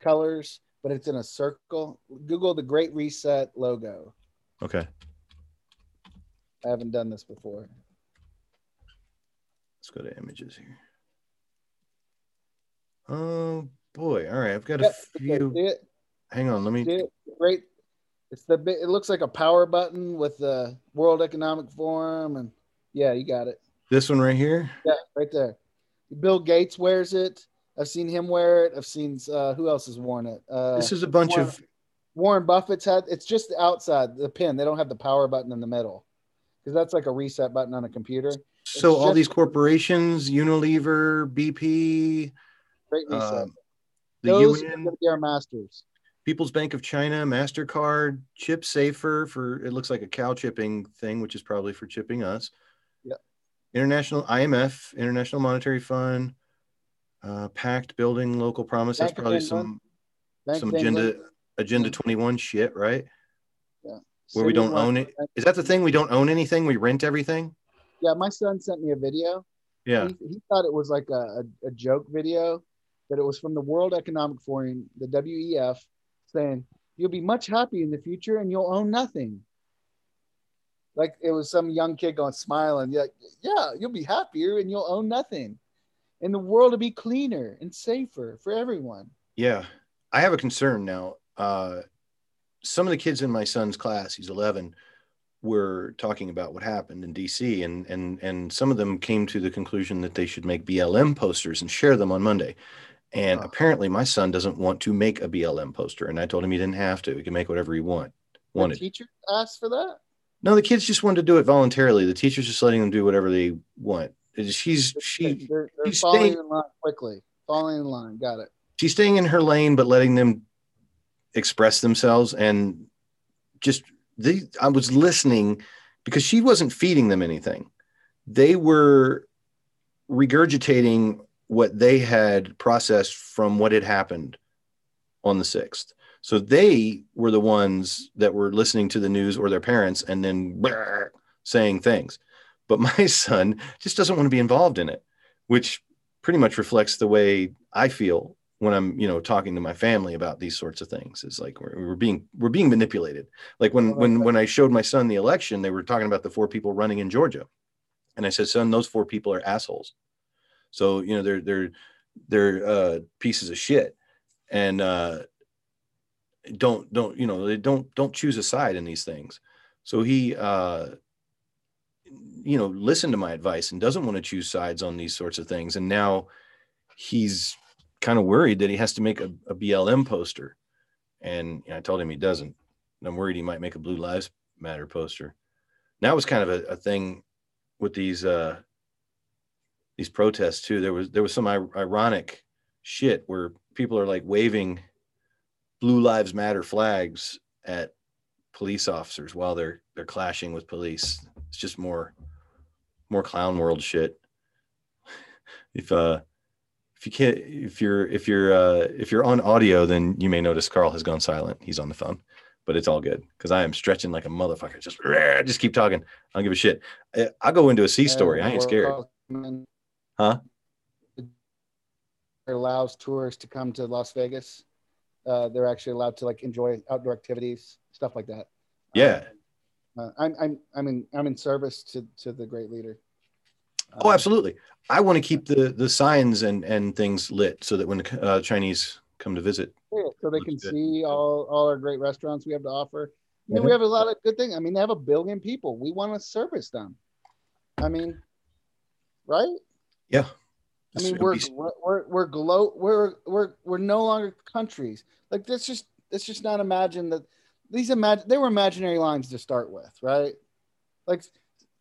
colors, but it's in a circle. Google the Great Reset logo. Okay. I haven't done this before. Let's go to images here. Oh boy! All right, I've got Yep, a few. It? Hang on, let me. It? Great. It's the bit. It looks like a power button with the World Economic Forum, and yeah, you got it. This one right here. Yeah, right there. Bill Gates wears it. I've seen him wear it. I've seen uh, who else has worn it. Uh, This is a bunch Warren- of. Warren Buffett's had. It's just the outside the pin. They don't have the power button in the middle because that's like a reset button on a computer. So all just- these corporations, Unilever, BP, Great reset. um, the Those are UN, going to be our masters. People's Bank of China, Mastercard, Chip Safer for it looks like a cow chipping thing, which is probably for chipping us. Yep. International IMF, International Monetary Fund, uh, Pact Building Local Promise. That's probably some Bank some agenda England. agenda 21 shit, right? Yeah. Where we don't own it. Is that the thing? We don't own anything. We rent everything. Yeah, my son sent me a video. Yeah. He, he thought it was like a, a, a joke video, that it was from the World Economic Forum, the WEF, saying you'll be much happy in the future and you'll own nothing. Like it was some young kid going smiling, yeah, yeah, you'll be happier and you'll own nothing, and the world will be cleaner and safer for everyone. Yeah. I have a concern now. Uh, some of the kids in my son's class, he's 11, were talking about what happened in DC, and and and some of them came to the conclusion that they should make BLM posters and share them on Monday. And apparently, my son doesn't want to make a BLM poster, and I told him he didn't have to. He can make whatever he want The wanted. teacher asked for that. No, the kids just wanted to do it voluntarily. The teacher's just letting them do whatever they want. She's she they're, they're she's falling staying- in line quickly. Falling in line. Got it. she's staying in her lane but letting them express themselves and just they i was listening because she wasn't feeding them anything they were regurgitating what they had processed from what had happened on the 6th so they were the ones that were listening to the news or their parents and then saying things but my son just doesn't want to be involved in it which pretty much reflects the way I feel when I'm, you know, talking to my family about these sorts of things. It's like we're, we're being we're being manipulated. Like when when when I showed my son the election, they were talking about the four people running in Georgia, and I said, "Son, those four people are assholes." So you know they're they're they're uh, pieces of shit, and uh, don't don't you know they don't don't choose a side in these things. So he uh, you know listened to my advice and doesn't want to choose sides on these sorts of things, and now he's kind of worried that he has to make a, a BLM poster. And you know, I told him he doesn't. And I'm worried he might make a Blue Lives Matter poster. That was kind of a, a thing with these uh, these protests too. There was there was some ironic shit where people are like waving Blue Lives Matter flags at police officers while they're they're clashing with police. It's just more more clown world shit. If uh if you can't if you're if you're uh if you're on audio then you may notice carl has gone silent he's on the phone but it's all good because i am stretching like a motherfucker just just keep talking i don't give a shit i'll go into a c story i ain't scared huh allows tourists to come to las vegas uh, they're actually allowed to like enjoy outdoor activities stuff like that yeah uh, uh, I'm, I'm i'm in i'm in service to to the great leader Oh, um, absolutely. I want to keep the the signs and and things lit so that when the uh, Chinese come to visit, yeah, so they can good. see all all our great restaurants we have to offer. Mm-hmm. we have a lot of good things. I mean, they have a billion people. We want to service them. I mean, right? Yeah. I mean, we're, we're we're we're glo- we're we're we're no longer countries. Like that's just it's just not imagine that these imagine they were imaginary lines to start with, right? Like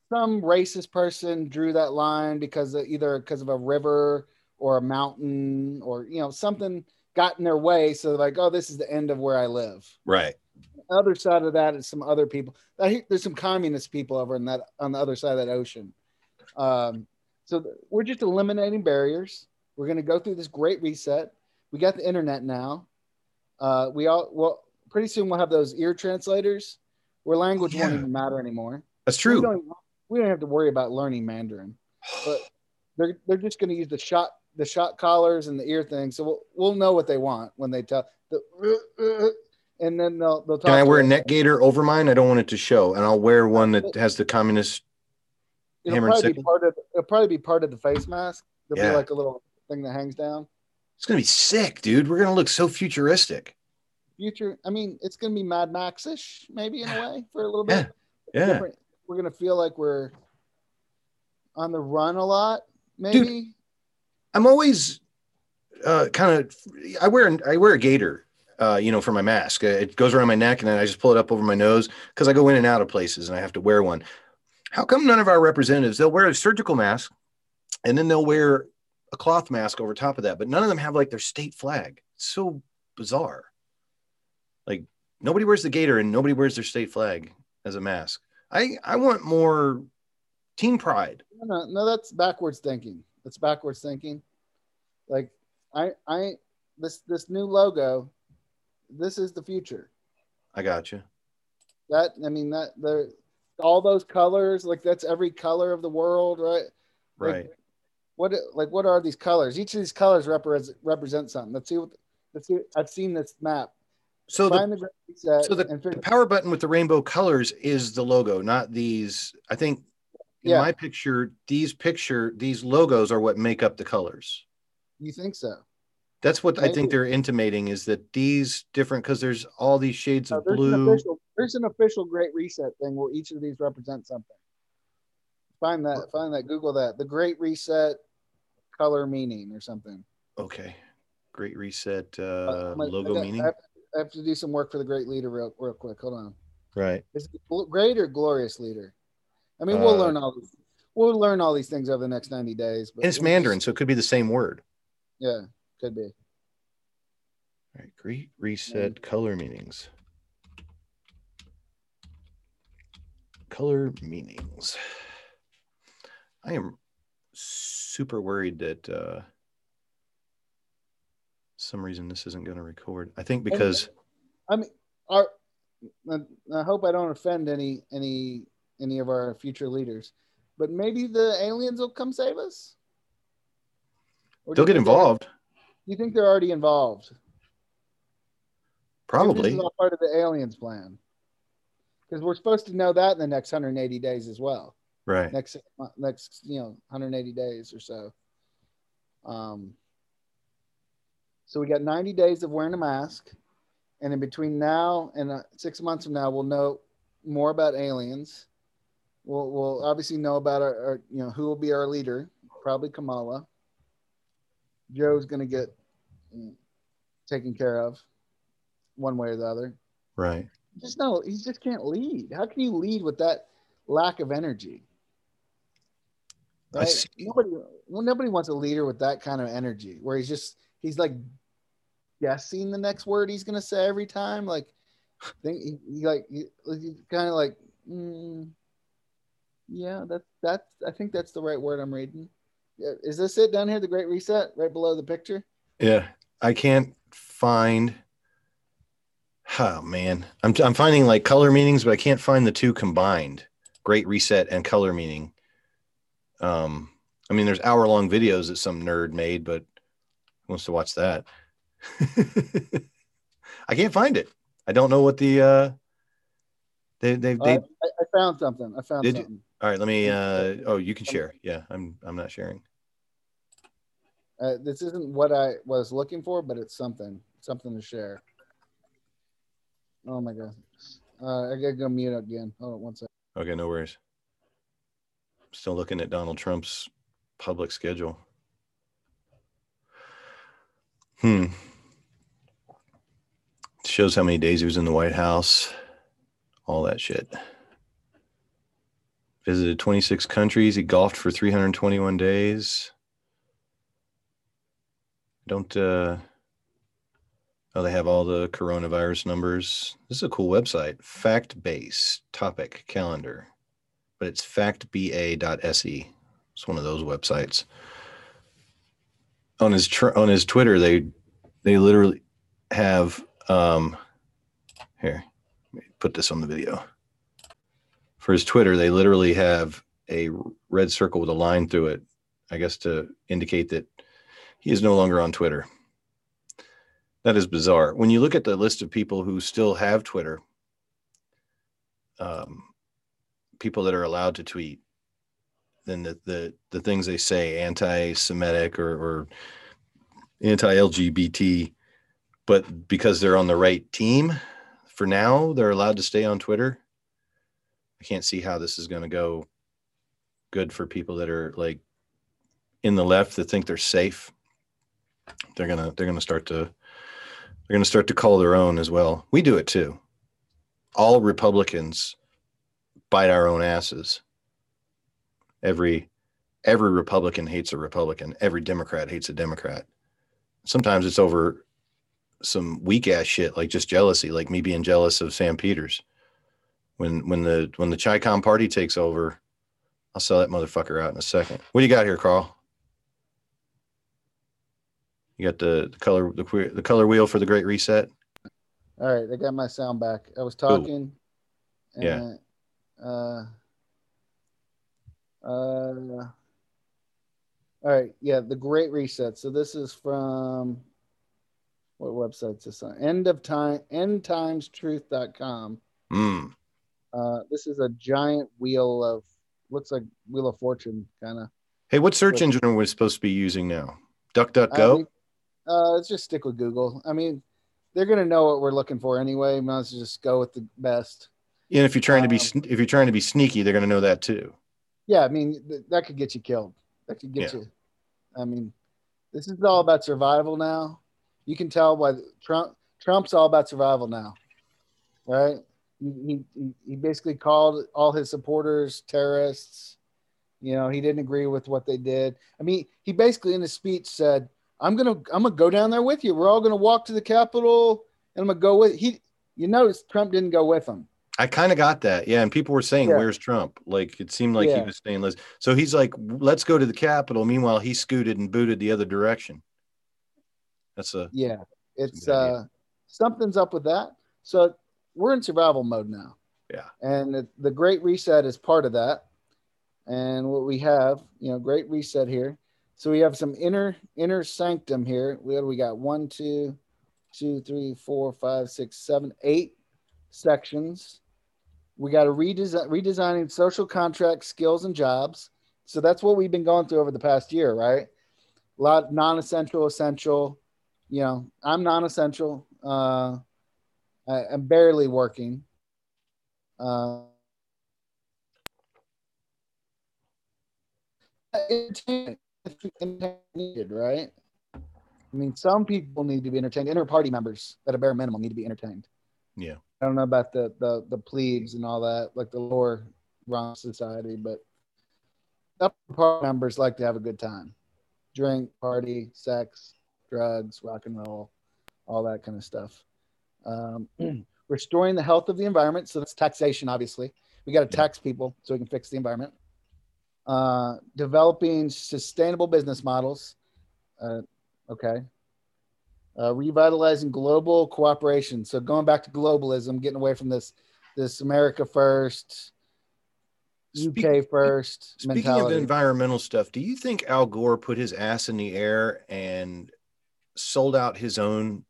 some racist person drew that line because of either because of a river or a mountain or you know something got in their way so like oh this is the end of where i live right other side of that is some other people there's some communist people over in that on the other side of that ocean um, so we're just eliminating barriers we're going to go through this great reset we got the internet now uh, we all well pretty soon we'll have those ear translators where language yeah. won't even matter anymore that's true we don't have to worry about learning Mandarin, but they're they're just going to use the shot the shot collars and the ear thing, so we'll we'll know what they want when they tell the. and then they'll they'll talk. Can I wear a neck gaiter over mine? I don't want it to show, and I'll wear one that has the communist. It'll probably be part of. It'll probably be part of the face mask. There'll yeah. be like a little thing that hangs down. It's gonna be sick, dude. We're gonna look so futuristic. Future. I mean, it's gonna be Mad Max-ish, maybe in a way, for a little bit. Yeah. We're gonna feel like we're on the run a lot, maybe. Dude, I'm always uh, kind of. I wear I wear a gaiter uh, you know, for my mask. It goes around my neck, and then I just pull it up over my nose because I go in and out of places, and I have to wear one. How come none of our representatives they'll wear a surgical mask, and then they'll wear a cloth mask over top of that, but none of them have like their state flag. It's so bizarre. Like nobody wears the gaiter and nobody wears their state flag as a mask. I I want more team pride. No, no, that's backwards thinking. That's backwards thinking. Like I I this this new logo, this is the future. I got you. That I mean that the all those colors like that's every color of the world, right? Like, right. What like what are these colors? Each of these colors represent represent something. Let's see what let's see. I've seen this map so the, the so the, the, power button with the rainbow colors is the logo, not these. I think in yeah. my picture, these picture these logos are what make up the colors. You think so? That's what Maybe. I think they're intimating is that these different because there's all these shades of blue. An official, there's an official Great Reset thing where each of these represent something. Find that. Find that. Google that. The Great Reset color meaning or something. Okay. Great Reset uh, uh logo got, meaning. I have to do some work for the great leader real, real quick. Hold on. Right. Is it great or glorious leader? I mean, we'll uh, learn all these. We'll learn all these things over the next ninety days. But it's Mandarin, just, so it could be the same word. Yeah, could be. All right. Great reset yeah. color meanings. Color meanings. I am super worried that. uh some reason this isn't going to record. I think because I mean, our, I hope I don't offend any any any of our future leaders, but maybe the aliens will come save us. Or They'll get involved, you think they're already involved? Probably. This is all part of the aliens plan. Because we're supposed to know that in the next 180 days as well. Right. Next next you know 180 days or so. Um. So we got 90 days of wearing a mask, and in between now and uh, six months from now, we'll know more about aliens. We'll we'll obviously know about our, our you know who will be our leader. Probably Kamala. Joe's gonna get mm, taken care of, one way or the other. Right. Just no, he just can't lead. How can you lead with that lack of energy? Right? Nobody, well, nobody wants a leader with that kind of energy, where he's just he's like guessing the next word he's gonna say every time. Like, think he, he like he, he's kind of like, mm, yeah, that's that's. I think that's the right word I'm reading. Yeah, Is this it down here? The Great Reset, right below the picture. Yeah. I can't find. Oh man, I'm I'm finding like color meanings, but I can't find the two combined. Great reset and color meaning. Um, I mean, there's hour long videos that some nerd made, but who wants to watch that? I can't find it. I don't know what the uh they they they I, I I found something. I found Did you? something. all right, let me uh oh you can share. Yeah, I'm I'm not sharing. Uh, this isn't what I was looking for, but it's something, something to share. Oh my god, uh, I gotta go mute again. Hold on one second. Okay, no worries. Still looking at Donald Trump's public schedule. Hmm. Shows how many days he was in the White House, all that shit. Visited 26 countries. He golfed for 321 days. Don't, uh, oh, they have all the coronavirus numbers. This is a cool website. Fact base topic calendar, but it's factba.se. It's one of those websites. On his tr- on his Twitter, they they literally have um here. Put this on the video. For his Twitter, they literally have a red circle with a line through it, I guess to indicate that he is no longer on Twitter. That is bizarre. When you look at the list of people who still have Twitter, um, people that are allowed to tweet, then the the, the things they say, anti-Semitic or, or anti-LGBT, but because they're on the right team, for now they're allowed to stay on Twitter. I can't see how this is going to go good for people that are like in the left that think they're safe. They're gonna they're gonna start to they're gonna start to call their own as well. We do it too. All Republicans bite our own asses. Every every Republican hates a Republican. Every Democrat hates a Democrat. Sometimes it's over some weak ass shit like just jealousy, like me being jealous of Sam Peters. When when the when the Chi-Com party takes over, I'll sell that motherfucker out in a second. What do you got here, Carl? You got the, the color the, que- the color wheel for the Great Reset. All right, I got my sound back. I was talking. Yeah. Uh. Uh. All right. Yeah, the Great Reset. So this is from what website's this on? End of time. Endtimestruth.com. Mm. Uh, this is a giant wheel of looks like Wheel of Fortune kind of. Hey, what search engine are we supposed to be using now? DuckDuckGo. Uh, let's just stick with Google. I mean, they're gonna know what we're looking for anyway. Might as well just go with the best. and if you're trying to be um, if you're trying to be sneaky, they're going to know that too. Yeah, I mean th- that could get you killed. That could get Yeah. you. I mean, this is all about survival now. You can tell why Trump Trump's all about survival now, right? He, he he basically called all his supporters terrorists. You know, he didn't agree with what they did. I mean, he basically in his speech said, "I'm gonna I'm gonna go down there with you. We're all gonna walk to the Capitol, and I'm gonna go with he." You notice Trump didn't go with him. I kind of got that. Yeah. And people were saying, Yeah. where's Trump? Like it seemed like he was saying, let's, so he's like, let's go to the Capitol. Meanwhile, he scooted and booted the other direction. That's a, Yeah, it's uh, something's up with that. So we're in survival mode now. Yeah. and the, the Great Reset is part of that. And what we have, you know, Great Reset here. So we have some inner inner sanctum here. We we got one, two, two, three, four, five, six, seven, eight sections. We got a redesign redesigning social contract skills and jobs. So that's what we've been going through over the past year, right? A lot non-essential, essential. You know, I'm non-essential. Uh, I, I'm barely working. Uh, needed, right? I mean, some people need to be entertained. Inter party members, at a bare minimum, need to be entertained. Yeah. I don't know about the the the plebes and all that, like the lower rung society, but upper party members like to have a good time, drink, party, sex, drugs, rock and roll, all that kind of stuff. Um, restoring the health of the environment, so that's taxation. Obviously, we got to tax people so we can fix the environment. Uh, developing sustainable business models. Uh, okay. Uh, revitalizing global cooperation. So going back to globalism, getting away from this this America first, Speak- UK first Speaking mentality. of environmental stuff, do you think Al Gore put his ass in the air and sold out his own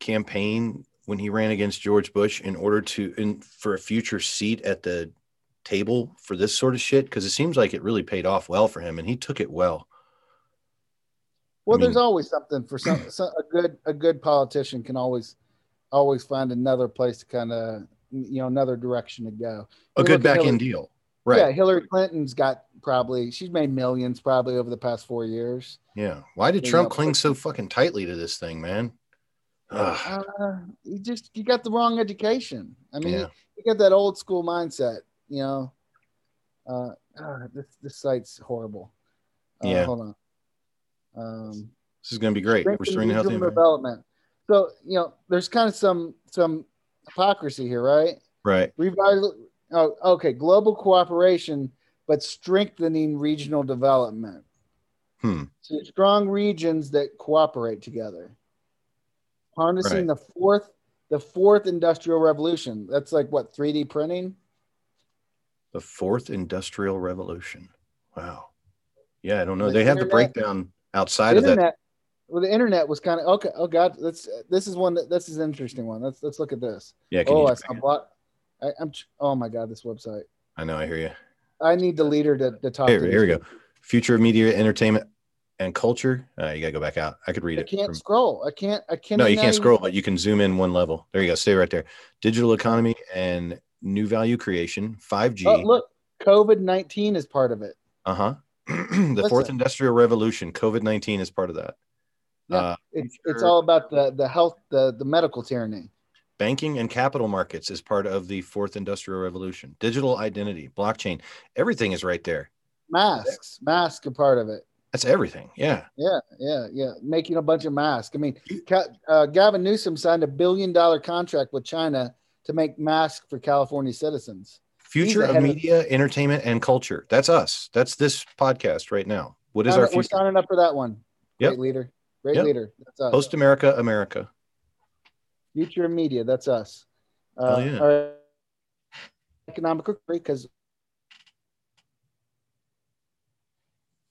campaign when he ran against George Bush in order to in for a future seat at the table for this sort of shit? Because it seems like it really paid off well for him, and he took it well. well, I mean- there's always something for some, some a good a good politician can always always find another place to kind of you know another direction to go. A You good back Hillary- end deal, right? Yeah. Hillary Clinton's got probably she's made millions probably over the past four years. Yeah, why did You Trump know, cling so fucking tightly to this thing, man? Uh, you just you got the wrong education. I mean, Yeah. you got that old school mindset. You know, uh, ah, this this site's horrible. Uh, Yeah. Hold on. Um, This is going to be great. Restoring the healthy regional development. So you know, there's kind of some some hypocrisy here, right? Right. Revital. Oh, okay. Global cooperation, but strengthening regional development. Hmm. So strong regions that cooperate together. Harnessing Right. the fourth the fourth industrial revolution. That's like what 3D printing. The fourth industrial revolution. Wow. Yeah, I don't know. The They have the breakdown outside The of that. Well, the internet was kind of okay. Oh God, let's. This is one that this is an interesting one. Let's let's look at this. Yeah, Oh, I saw block. I, I'm. Oh my God, this website. I know, I hear you. I need the leader to, to talk. Here, to here we go. Future of media, entertainment, and culture. Uh, you gotta go back out. I could read I it. I can't from- scroll. I can't. I can't. no, you can't scroll, but you can zoom in one level. There you go. Stay right there. Digital economy and new value creation, 5G. Oh, look, COVID nineteen is part of it. Uh huh. the fourth industrial revolution, COVID 19 is part of that. Yeah. Uh, It's it's all about the the health the the medical tyranny. banking and capital markets is part of the fourth industrial revolution. Digital identity, blockchain, everything is right there. Masks, masks are part of it. That's everything. Yeah. Yeah, yeah, yeah. Making a bunch of masks. I mean, uh, Gavin Newsom signed a billion dollar contract with China to make masks for California citizens. Future of head of- media, entertainment, and culture. That's us. That's this podcast right now. What is Sign- our We're future? signing up for that one. Great Yep. leader. Great Yep. leader. That's us. Post America, America. Future of media. That's us. Uh, Hell yeah. our economic recovery because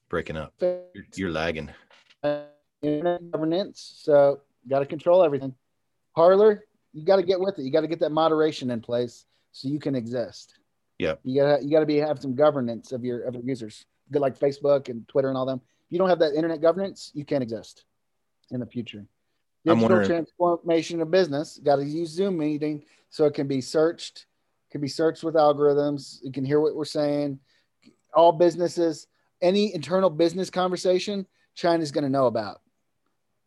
Breaking up. You're, you're lagging. internet governance. So got to control everything. Parler, you got to get with it. You got to get that moderation in place so you can exist. Yeah. You gotta you gotta be have some governance of your of your users. Good like Facebook and Twitter and all them. If you don't have that internet governance, you can't exist in the future. Digital transformation of business. Got to use Zoom meeting so it can be searched. Can be searched with algorithms. You can hear what we're saying. All businesses, any internal business conversation, China's going to know about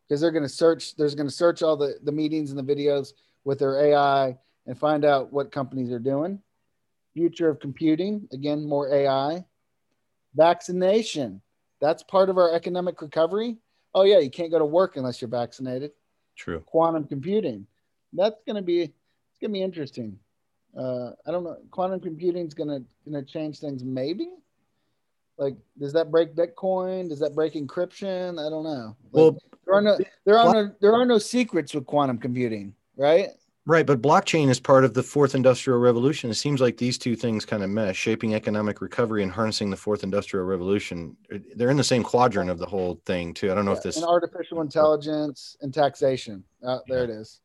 because they're going to search. There's going to search all the the meetings and the videos with their AI and find out what companies are doing. Future of computing, again, more AI. Vaccination, that's part of our economic recovery. Oh yeah, you can't go to work unless you're vaccinated. True. Quantum computing, that's going to be it's going to be interesting. Uh, I don't know. Quantum computing is going to going to change things, maybe. Like, does that break Bitcoin? Does that break encryption? I don't know. Like, Well, there are no there are no there are no secrets with quantum computing, right? Right, but blockchain is part of the fourth industrial revolution. It seems like these two things kind of mesh, shaping economic recovery and harnessing the fourth industrial revolution. They're in the same quadrant of the whole thing, too. I don't know Yeah, if this and artificial intelligence and taxation. Uh, there it is.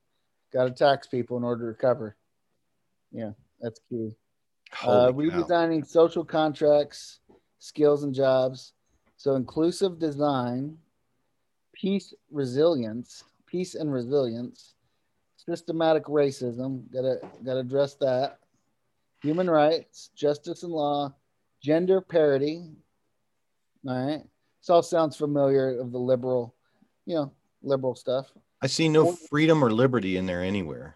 Got to tax people in order to recover. Yeah, that's key. Uh, redesigning social contracts, skills, and jobs. So inclusive design, peace, resilience, peace and resilience, systematic racism. Gotta gotta address that. Human rights, justice and law, gender parity. All right. This all sounds familiar of the liberal, you know, liberal stuff. I see no freedom or liberty in there anywhere.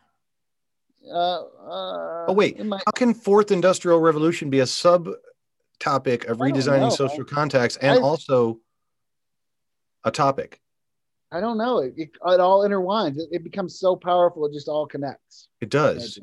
Uh, uh, Oh, wait. How can fourth industrial revolution be a sub topic of redesigning know. social contacts and I- also a topic? I don't know. It, it, it all intertwines. It, it becomes so powerful. It just all connects. It does.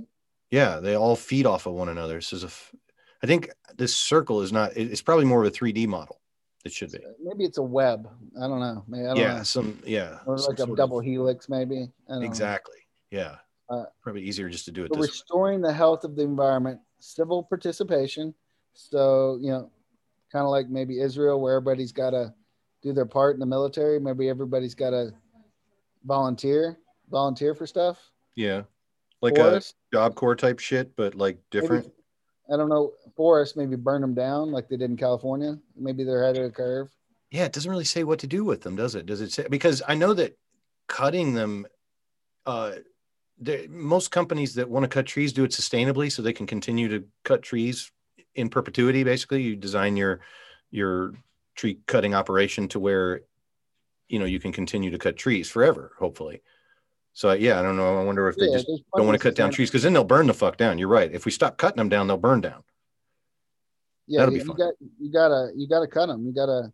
Yeah, they all feed off of one another. This is a, f- I think this circle is not. it- It's probably more of a 3D model. It should be. Maybe it's a web. I don't know. Maybe, I don't Yeah, know. some yeah, Or like a double of- helix, maybe. Don't know. exactly. Yeah, Uh, probably easier just to do it So this. way. restoring the health of the environment, civil participation. So you know, kind of like maybe Israel, where everybody's got to do their part in the military. Maybe everybody's got to volunteer, volunteer for stuff. Yeah, like Forest, a job corps type shit, but like different. Maybe, I don't know. Forest, maybe burn them down like they did in California. Maybe they're ahead of the curve. Yeah, it doesn't really say what to do with them, does it? Does it say because I know that cutting them, uh, most companies that want to cut trees do it sustainably, so they can continue to cut trees in perpetuity. Basically, you design your your tree cutting operation to where you know you can continue to cut trees forever, hopefully. So yeah, I don't know. I wonder if they Yeah, just don't want to cut down trees because then they'll burn the fuck down. You're right. If we stop cutting them down, they'll burn down. Yeah, That'll you, be you fun. got you gotta you gotta cut them. You gotta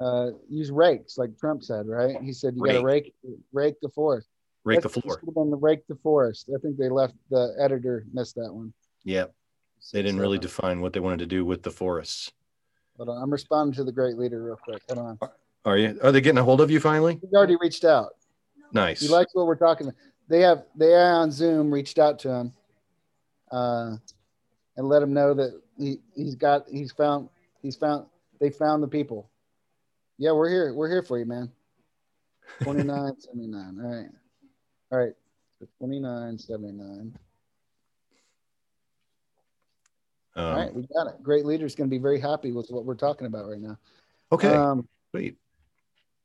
uh, use rakes, like Trump said, right? He said you gotta rake rake the forest. Rake the floor. been the rake the forest. I think they left the editor missed that one. Yeah, they didn't really define what they wanted to do with the forests. Hold on. I'm responding to the great leader real quick. Hold on. Are you? Are they getting a hold of you finally? He's already reached out. Nice. He likes what we're talking about. They have they on Zoom reached out to him, uh, and let him know that he he's got he's found he's found they found the people. Yeah, we're here. We're here for you, man. 2979. All right. All right. 2979. Um, All right, we got it. Great leader's going to be very happy with what we're talking about right now. Okay. Um, Sweet.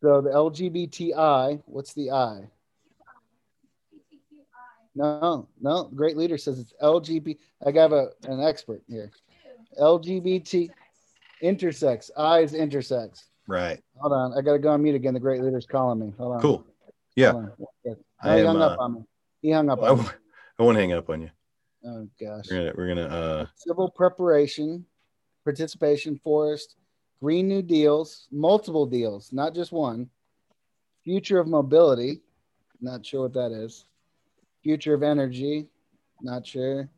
so the LGBTI, what's the I? No, no. Great leader says it's LGBT. I got a, an expert here. LGBT intersex. I is intersex. Right. Hold on. I got to go on mute again. The great leader's calling me. Hold on. Cool. Yeah. No, I he am, hung uh, up on me. He hung up I, on me. w- I won't hang up on you. Oh, gosh. We're gonna. We're gonna. Uh. civil preparation, participation, forest, Green New Deals, multiple deals, not just one. Future of mobility, not sure what that is. Future of energy, not sure.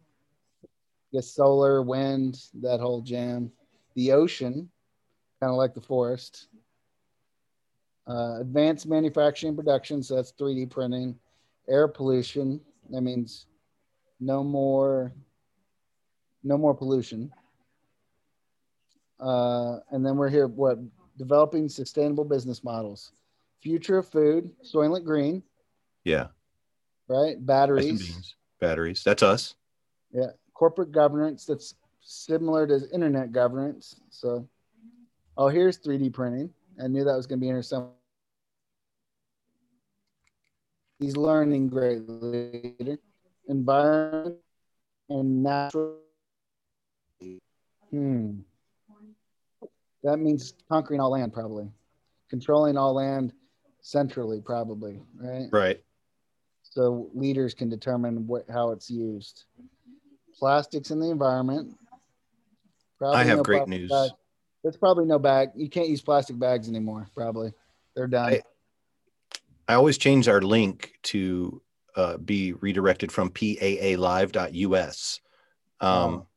Guess solar, wind, that whole jam. The ocean, kind of like the forest. Uh, advanced manufacturing production, so that's 3D printing. Air pollution, that means no more no more pollution. Uh, and then we're here, what? Developing sustainable business models. Future of food, Soylent Green, Yeah. right? Batteries. Batteries. That's us. Yeah. Corporate governance that's similar to internet governance. So, oh, here's 3D printing. I knew that was going to be in here somewhere. He's learning great leader. Environment and natural. Hmm. That means conquering all land, probably. Controlling all land centrally, probably, right? Right. so leaders can determine what, how it's used. Plastics in the environment. Probably I have no great news. bag- There's probably no bag. You can't use plastic bags anymore. Probably they're done. I- I always change our link to uh, be redirected from paalive.us um, Oh.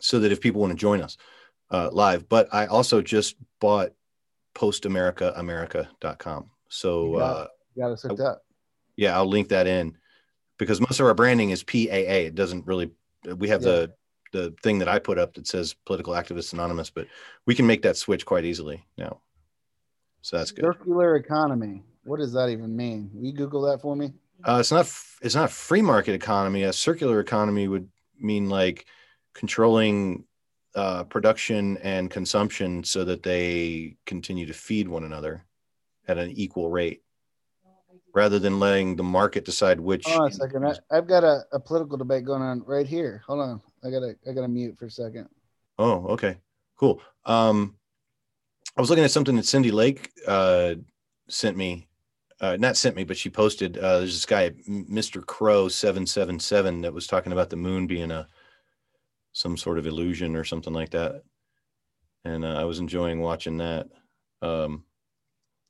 so that if people want to join us uh, live. But I also just bought postamericaamerica.com. So uh, you got us hooked up. yeah, I'll link that in because most of our branding is PAA. It doesn't really. We have Yeah. the the thing that I put up that says Political Activists Anonymous, but we can make that switch quite easily now. So that's good. Circular economy. What does that even mean? Will you Google that for me? Uh, it's not it's not free market economy. A circular economy would mean like controlling uh, production and consumption so that they continue to feed one another at an equal rate, rather than letting the market decide which. Hold on a second. I, I've got a, a political debate going on right here. Hold on. I gotta I gotta mute for a second. Oh, okay, cool. Um, I was looking at something that Cindy Lake uh, sent me. Uh, not sent me, but she posted. Uh, there's this guy, Mr. Crow seven seven seven, that was talking about the moon being a some sort of illusion or something like that, and uh, I was enjoying watching that. Um,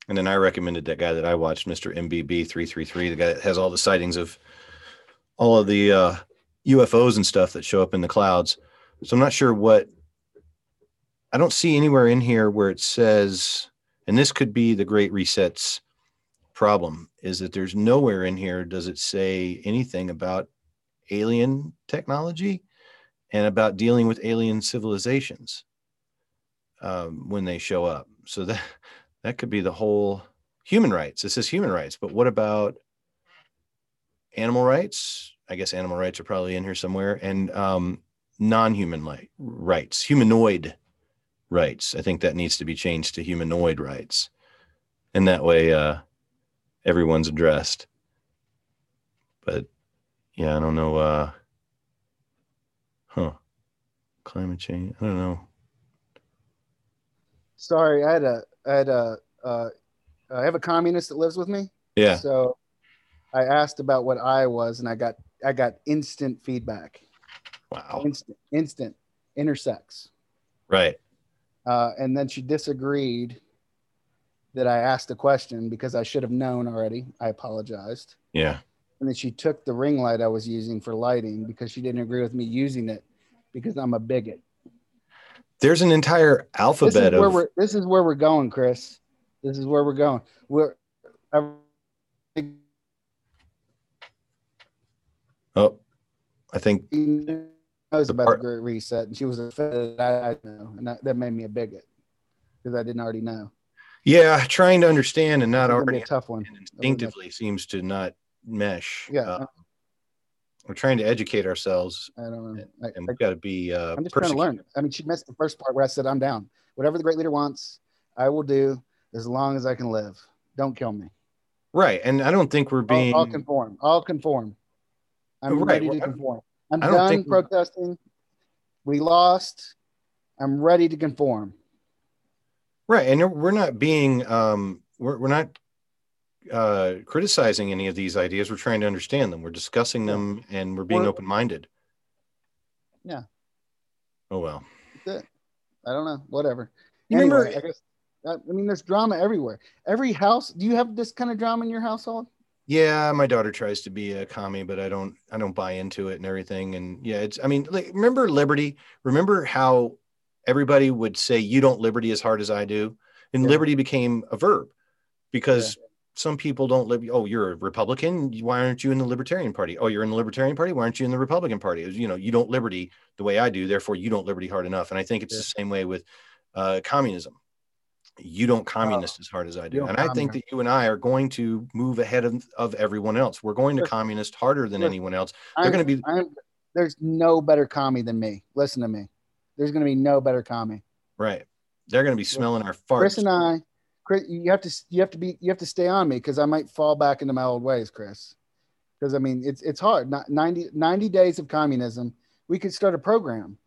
and then I recommended that guy that I watched, Mr. MBB three three three, the guy that has all the sightings of all of the uh, UFOs and stuff that show up in the clouds. So I'm not sure what I don't see anywhere in here where it says, and this could be the Great Reset's problem, is that there's nowhere in here does it say anything about alien technology and about dealing with alien civilizations um, when they show up. So that that could be the whole human rights. It says human rights, but what about animal rights? I guess animal rights are probably in here somewhere, and um, non-human li- rights, humanoid rights. I think that needs to be changed to humanoid rights, and that way uh, everyone's addressed. But yeah, I don't know. Uh, huh? Climate change. I don't know. Sorry, I had a I had a uh, I have a communist that lives with me. Yeah. So I asked about what I was, and I got I got instant feedback. Wow. Instant, instant, intersex. Right. Uh, and then she disagreed that I asked a question because I should have known already. I apologized. Yeah. And then she took the ring light I was using for lighting because she didn't agree with me using it because I'm a bigot. There's an entire This alphabet where of. we're this is where we're going, Chris. This is where we're going. We're I, Oh, I think knows The about part- the Great Reset, and she was offended. that I, I know, and that, that made me a bigot because I didn't already know. Yeah, trying to understand and not already a tough one. instinctively seems to not mesh. Yeah, Uh, we're trying to educate ourselves, I don't know. I, and we've got to be. Uh, I'm just trying to learn. I mean, she missed the first part where I said, "I'm down. Whatever the great leader wants, I will do as long as I can live. Don't kill me. Right, and I don't think we're being. I'll, I'll conform. I'll conform. I'm Right, ready to conform. I'm done protesting. We lost. I'm ready to conform. Right, and we're not being. Um, we're we're not uh, criticizing any of these ideas. We're trying to understand them. We're discussing them, and we're being open minded. Yeah. Oh well. That's it. I don't know. Whatever. You anyway, remember- I guess. I mean, there's drama everywhere. Every house. Do you have this kind of drama in your household? Yeah, my daughter tries to be a commie, but I don't I don't buy into it and everything. And yeah, it's I mean, like remember liberty? Remember how everybody would say you don't liberty as hard as I do? And Yeah. liberty became a verb because some people don't live oh, you're a Republican, why aren't you in the Libertarian Party? Oh, you're in the Libertarian Party, why aren't you in the Republican Party? Was, you know, you don't liberty the way I do, therefore you don't liberty hard enough. And I think it's Yeah. the same way with uh communism. You don't communist as hard as I do. And I think that you and I are going to move ahead of, of everyone else. We're going to communist harder than anyone else. They're I'm- going to be I'm, there's no better commie than me. Listen to me. There's going to be no better commie. right. They're going to be smelling our farts. Chris and I, Chris, you have to you have to be you have to stay on me because I might fall back into my old ways, Chris. Because I mean, it's it's hard. Not 90, 90 days of communism. We could start a program,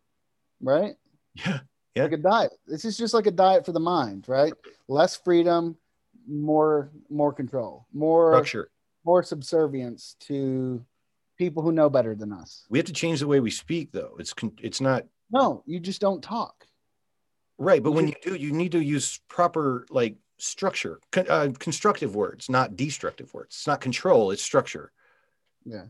right? yeah. Yeah. Like a diet. This is just like a diet for the mind, right? Less freedom, more more control, more Structure. more subservience to people who know better than us. We have to change the way we speak, though. It's con- it's not No, you just don't talk. right. But when you do, you need to use proper like structure, con- uh, constructive words, not destructive words. It's not control. It's structure. Yeah.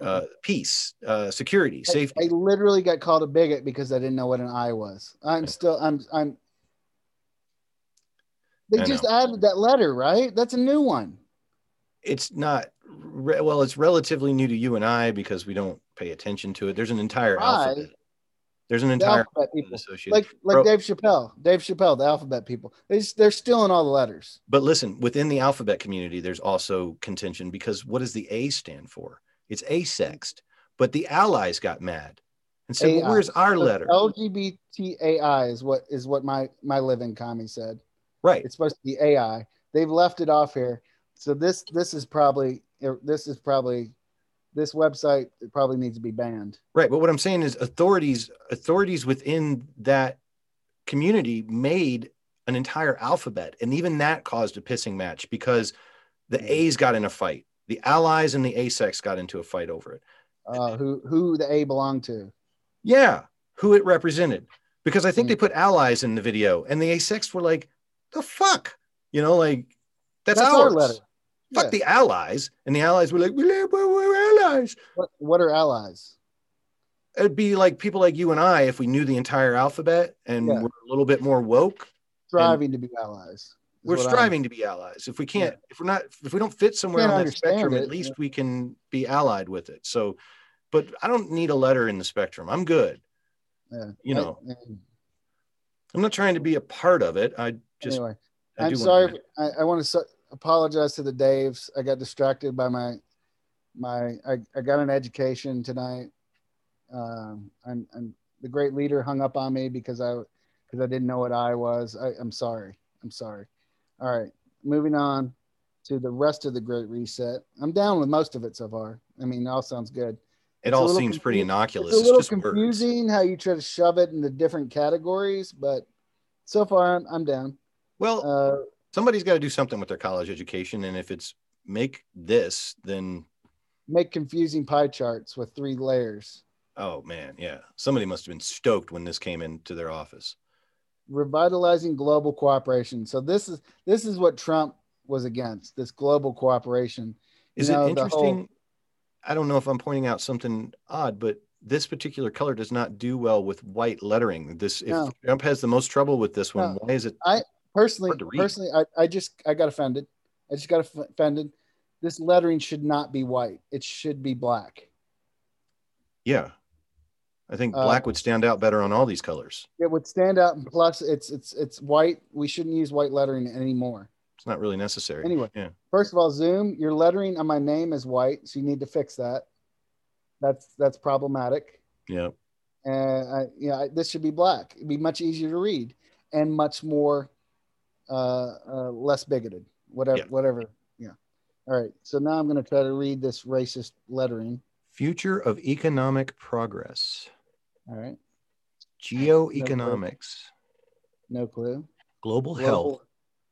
Uh, peace, uh, security, I- safety. I, literally got called a bigot because I didn't know what an I was. I'm still I'm I'm they I just know. added that letter, right? That's a new one. it's not re- well, it's relatively new to you and I because we don't pay attention to it. There's an entire I- alphabet. There's an entire alphabet people, like like Bro, Dave Chappelle, Dave Chappelle, the alphabet people. They they're stealing all the letters. But listen, within the alphabet community, there's also contention because what does the A stand for? It's asexed. But the allies got mad and said, well, where's our So letter? LGBTAI is what is what my my living commie said. right. It's supposed to be AI. They've left it off here. So this this is probably er, this is probably this website it probably needs to be banned. Right. But what I'm saying is authorities, authorities within that community made an entire alphabet. And even that caused a pissing match because the A's got in a fight. The allies and the ASEX got into a fight over it. Uh, who who the A belonged to? Yeah, who it represented. Because I think Mm. they put allies in the video and the A6 were like, the fuck? You know, like that's, That's ours. our letter. Fuck Yeah. the allies. And the allies were like, we're, we're, allies. What what are allies? It'd be like people like you and I if we knew the entire alphabet and Yeah. we're a little bit more woke. Striving to be allies. We're I'm- striving to be allies. If we can't, if we're not, if we don't fit somewhere on that spectrum, it, at least yeah. we can be allied with it. So, but I don't need a letter in the spectrum. I'm good. Yeah. You know, I- I'm not trying to be a part of it. I just, anyway, I I'm do sorry. I, I want to apologize to the Daves. I got distracted by my my. I, I got an education tonight, um, and and the great leader hung up on me because I because I didn't know what I was. I, I'm sorry. I'm sorry. All right, moving on to the rest of the Great Reset. I'm down with most of it so far. I mean, it all sounds good. it it's all seems pretty innocuous. It's a It's, little just words. confusing how you try to shove it into different categories, but so far I'm, I'm down. Well, Uh, somebody's got to do something with their college education, and if it's make this, then make confusing pie charts with three layers. oh man, yeah, somebody must have been stoked when this came into their office. Revitalizing global cooperation. So this is this is what Trump was against. This global cooperation. You Is know, it the whole- interesting? I don't know if I'm pointing out something odd, but this particular color does not do well with white lettering. This if No. Trump has the most trouble with this one, No. why is it? Personally, Hard to read. personally, I, I just I got offended. I just got offended. This lettering should not be white. It should be black. Yeah, I think Uh, black would stand out better on all these colors. It would stand out. And plus, it's it's it's white. We shouldn't use white lettering anymore. It's not really necessary. Anyway. yeah, First of all, Zoom, your lettering on my name is white, so you need to fix that. That's that's problematic. yeah, And I, you know, I- this should be black. It'd be much easier to read and much more uh, uh, less bigoted. Whatever, Yeah. whatever. Yeah. All right. So now I'm going to try to read this racist lettering. future of economic progress, All right. geoeconomics, No clue. global Global, health.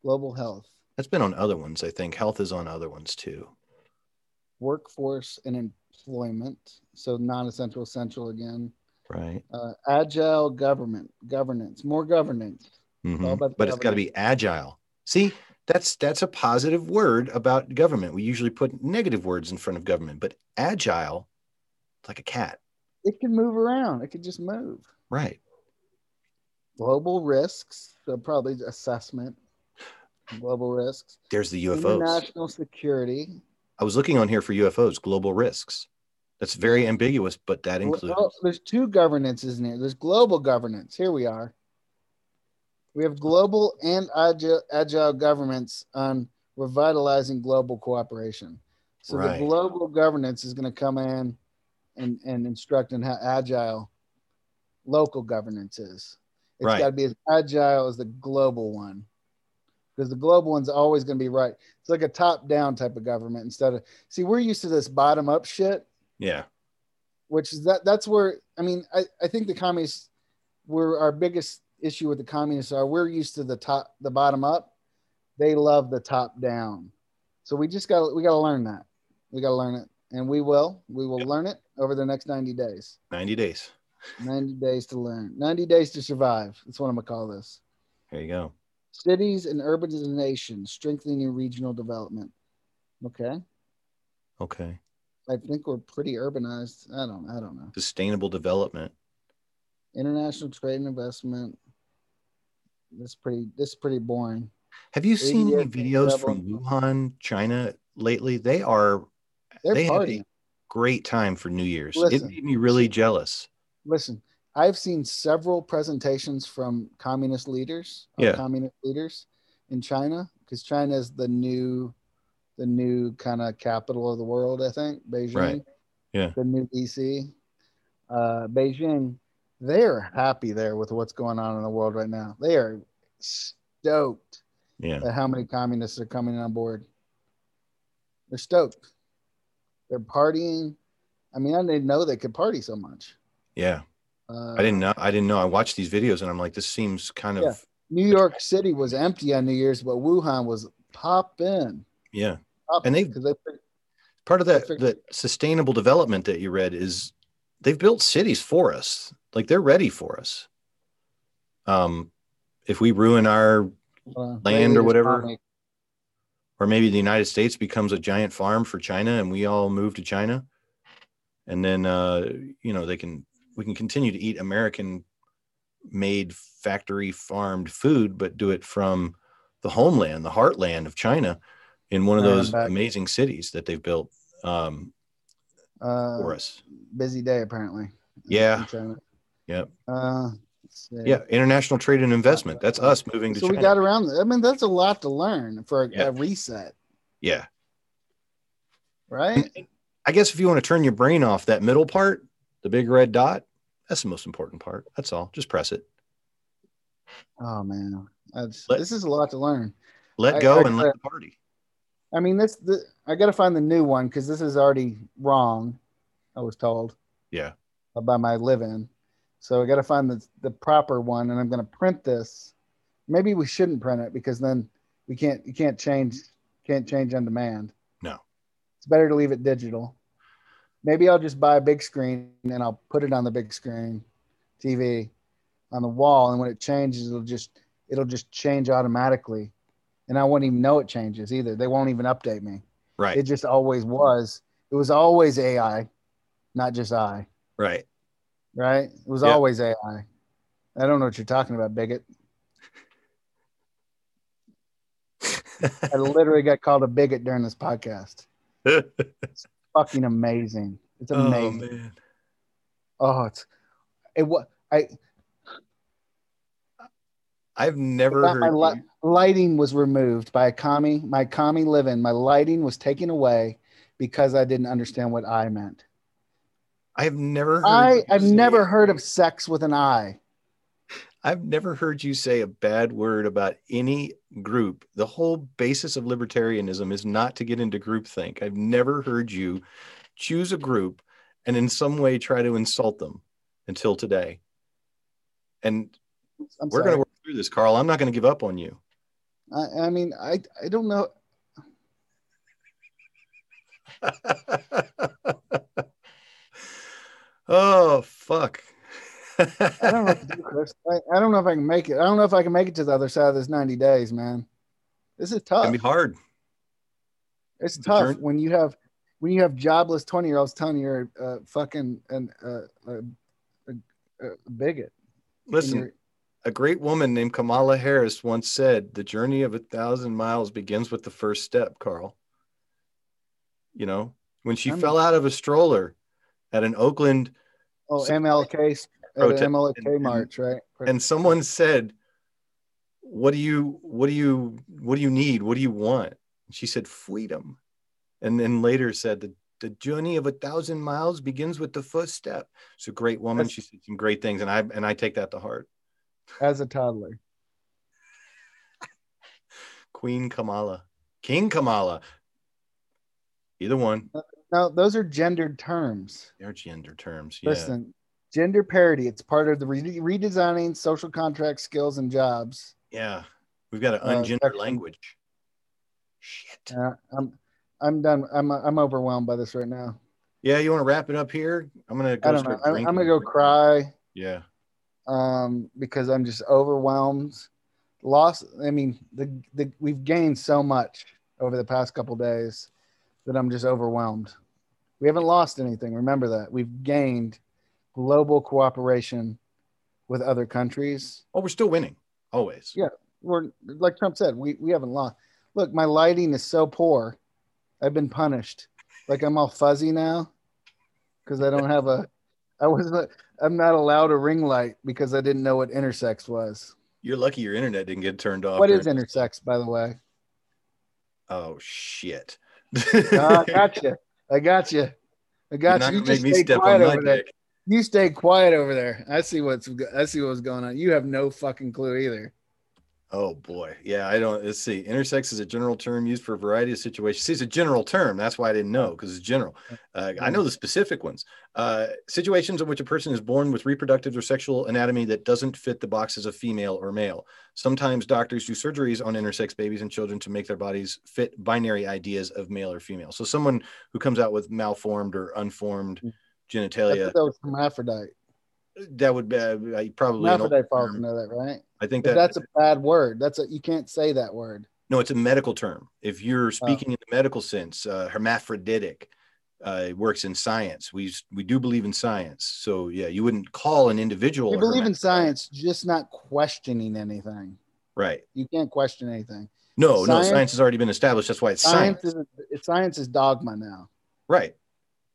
global health, That's been on other ones. I think health is on other ones too. workforce and employment. So non-essential, essential again. Right. Uh, agile government, governance, more governance. Mhm. the But it's got to be agile. See, that's that's a positive word about government. We usually put negative words in front of government, but agile, it's like a cat. It can move around. It can just move. Right. global risks so probably assessment global risks There's the UFOs. international security I was looking on here for UFOs, global risks. That's very ambiguous, but that includes well, there's two governances in here there's global governance here we are we have global and agile, agile governments on revitalizing global cooperation so Right. the global governance is going to come in and, and instruct on how agile local governance is It's Right. got to be as agile as the global one because the global one's always going to be right. It's like a top down type of government instead of see we're used to this bottom up shit, yeah. which is that that's where I mean I, I think the communists were our biggest issue with the communists are we're used to the top the bottom up. They love the top down. So we just got we got to learn that. We got to learn it and we will. We will Yep. learn it over the next 90 days. 90 days. 90 days to learn. 90 days to survive. That's what I'm to call this. There you go. Cities and urbanization, strengthening regional development. Okay. Okay. I think we're pretty urbanized. I don't I don't know. Sustainable development. International trade and investment. This pretty this is pretty boring. Have you seen any videos level. from Wuhan, China lately? They are They're They had a- partying. Great time for New Year's. Listen. it made me really jealous. Listen, I've seen several presentations from communist leaders, Yeah. communist leaders in China, because China is the new, the new kind of capital of the world. I think Beijing, Right. Yeah. the new DC, uh, Beijing. They're happy there with what's going on in the world right now. They are stoked Yeah. at how many communists are coming on board. They're stoked. They're partying. I mean, I didn't know they could party so much. Yeah. Uh, I didn't know. I didn't know. I watched these videos and I'm like, this seems kind of New York City was empty on New Year's, but Wuhan was popping. yeah. Popping And they- they Part of that that sustainable development that you read is they've built cities for us. Like they're ready for us. Um, if we ruin our uh, Land or whatever. comic. or maybe the United States becomes a giant farm for China and we all move to China. And then uh, you know, they can we can continue to eat American made factory farmed food, but do it from the homeland, the heartland of China in one of those amazing cities that they've built um, Uh, for us. busy day apparently. Yeah. Yep. Uh. Yeah. International trade and investment. That's us moving to So China. we got around. I mean, that's a lot to learn for a, Yeah. a reset, yeah. right? I guess if you want to turn your brain off that middle part, the big red dot, that's the most important part. That's all. Just press it. Oh man, Let- this is a lot to learn. Let I- go I- and let the party. I mean, this the, I got to find the new one because this is already wrong. I was told Yeah. by my live-in, so I got to find the the proper one, and I'm going to print this. Maybe we shouldn't print it because then we can't you can't change can't change on demand. No. it's better to leave it digital. Maybe I'll just buy a big screen and I'll put it on the big screen TV on the wall, and when it changes, it'll just it'll just change automatically, and I won't even know it changes either. They won't even update me. Right. It just always was. It was always AI, not just I. right. Right? It was Yeah. always AI. I don't know what you're talking about, bigot. I literally got called a bigot during this podcast. It's fucking amazing. It's oh amazing. man. Oh, it's it. What I I've never heard my li- lighting was removed by a commie. My commie living. My lighting was taken away because I didn't understand what I meant. I've never heard I I've never heard of sex with an I. I've never heard you say a bad word about any group. The whole basis of libertarianism is not to get into groupthink. I've never heard you choose a group and in some way try to insult them until today. And I'm we're going to work through this, Carl. I'm not going to give up on you. I, I mean, I I don't know. oh, fuck. I don't know what to do, Chris. I, I don't know if I can make it. I don't know if I can make it to the other side of this 90 days, man. This is tough. to be hard. It's tough when you have when you have jobless 20 year olds telling you you're uh, fucking an, uh, a, a, a bigot. Listen, a great woman named Kamala Harris once said, "The journey of a thousand miles begins with the first step." Carl, you know, when she I'm- fell out of a stroller at an Oakland, oh, MLK at Protest- an MLK and- and- march, right? and someone said, "What do you, what do you, what do you need? What do you want?" And she said, "Freedom," and then later said, "The the journey of a thousand miles begins with the first step." She's a great woman. That's- she said some great things, and I and I take that to heart. As a toddler. Queen Kamala, King Kamala, either one. Uh, Now, those are gendered terms. They're gender terms. Yeah. Listen, gender parity. It's part of the re- redesigning social contract skills and jobs. Yeah. We've got an Uh, ungender section. language. Shit. Uh, I'm I'm done. I'm I'm overwhelmed by this right now. Yeah. You want to wrap it up here? I'm gonna go I don't know. start I'm, I'm gonna go cry. Yeah. um, because I'm just overwhelmed. Lost. I mean, the, the we've gained so much over the past couple days that I'm just overwhelmed. We haven't lost anything. Remember that we've gained global cooperation with other countries. Oh, we're still winning. Always. Yeah. We're like Trump said, we we haven't lost. Look, my lighting is so poor. I've been punished. like I'm all fuzzy now because I don't have a. I wasn't. I'm not allowed a ring light because I didn't know what intersex was. You're lucky your internet didn't get turned off. What is intersex, by the way? Oh shit! I got you. I got you. I got you. You just stay quiet over there. dick. You stay quiet over there. I see what's. I see what's going on. You have no fucking clue either. Oh boy, yeah. I don't. Let's see. Intersex is a general term used for a variety of situations. See, it's a general term. That's why I didn't know because it's general. Uh, I know the specific ones. Uh, situations in which a person is born with reproductive or sexual anatomy that doesn't fit the boxes of female or male. Sometimes doctors do surgeries on intersex babies and children to make their bodies fit binary ideas of male or female. So someone who comes out with malformed or unformed genitalia. that was hermaphrodite. that would be uh, probably Hermaphrodite falls into that, right? I think that that's a bad word. That's a you can't say that word. No, it's a medical term. If Oh. you're speaking in the medical sense, uh, hermaphroditic uh, works in science. We we do believe in science. So yeah, you wouldn't call an individual. We believe in science, just not questioning anything. right? You can't question anything. No, no, Science- science has already been established. That's why it's Science science. is science is dogma now. right.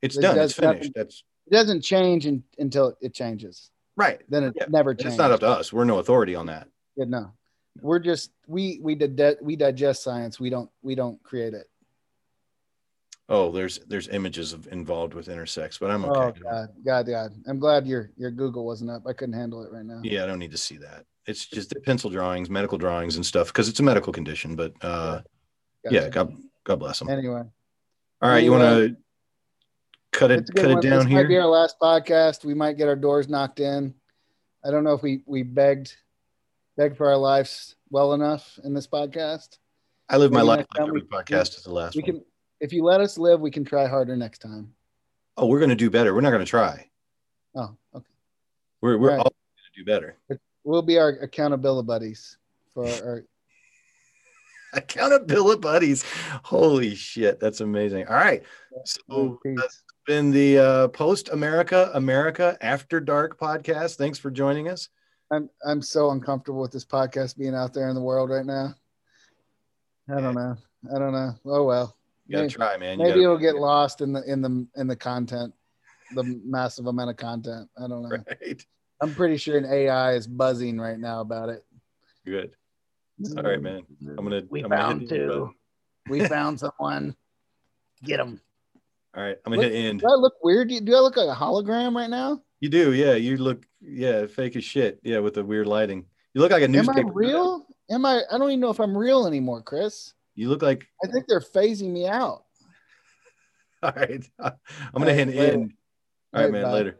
It's It done. It's finished. nothing. That's It doesn't change in, until it changes. Right. Then it Yeah. never changes. It's not up to us. We're no authority on that. Yeah, no. We're just we we did we digest science. We don't we don't create it. Oh, there's there's images of involved with intersex, but I'm okay. Oh. God, God, God! I'm glad your your Google wasn't up. I couldn't handle it right now. Yeah, I don't need to see that. It's just pencil drawings, medical drawings, and stuff because it's a medical condition. But uh, Gotcha. yeah, God, God bless them. Anyway, All right, you want to cut it it's a good cut it one. down this might be our last podcast. We might get our doors knocked in. I don't know if we we begged begged for our lives well enough in this podcast. I live my life like every we- podcast is the last We one. can, if you let us live, we can try harder next time. Oh, we're going to do better. We're not going to try. Oh, okay. We're we're Right. all going to do better. We'll be our accountability buddies for our. Accountability buddies. Holy shit, that's amazing. All right, so Peace. Uh, that's been the uh, post America America After Dark podcast. Thanks for joining us. I'm I'm so uncomfortable with this podcast being out there in the world right now. I don't know. I don't know. Oh well. You got to Maybe, try, man. You maybe gotta- it'll get lost in the in the in the content, the massive amount of content. I don't know. right. I'm pretty sure an AI is buzzing right now about it. Good. All right, man. I'm gonna. We I'm gonna found two. button. We found someone. Get them. All right, I'm gonna hit end. Do I look weird? Do do I look like a hologram right now? You do, yeah. You look, yeah, fake as shit. Yeah, with the weird lighting. You look like a Am newspaper. I real? Am I? I don't even know if I'm real anymore, Chris. You look like. I think they're phasing me out. All right. I'm gonna All hit end. All right, man. bye. Later.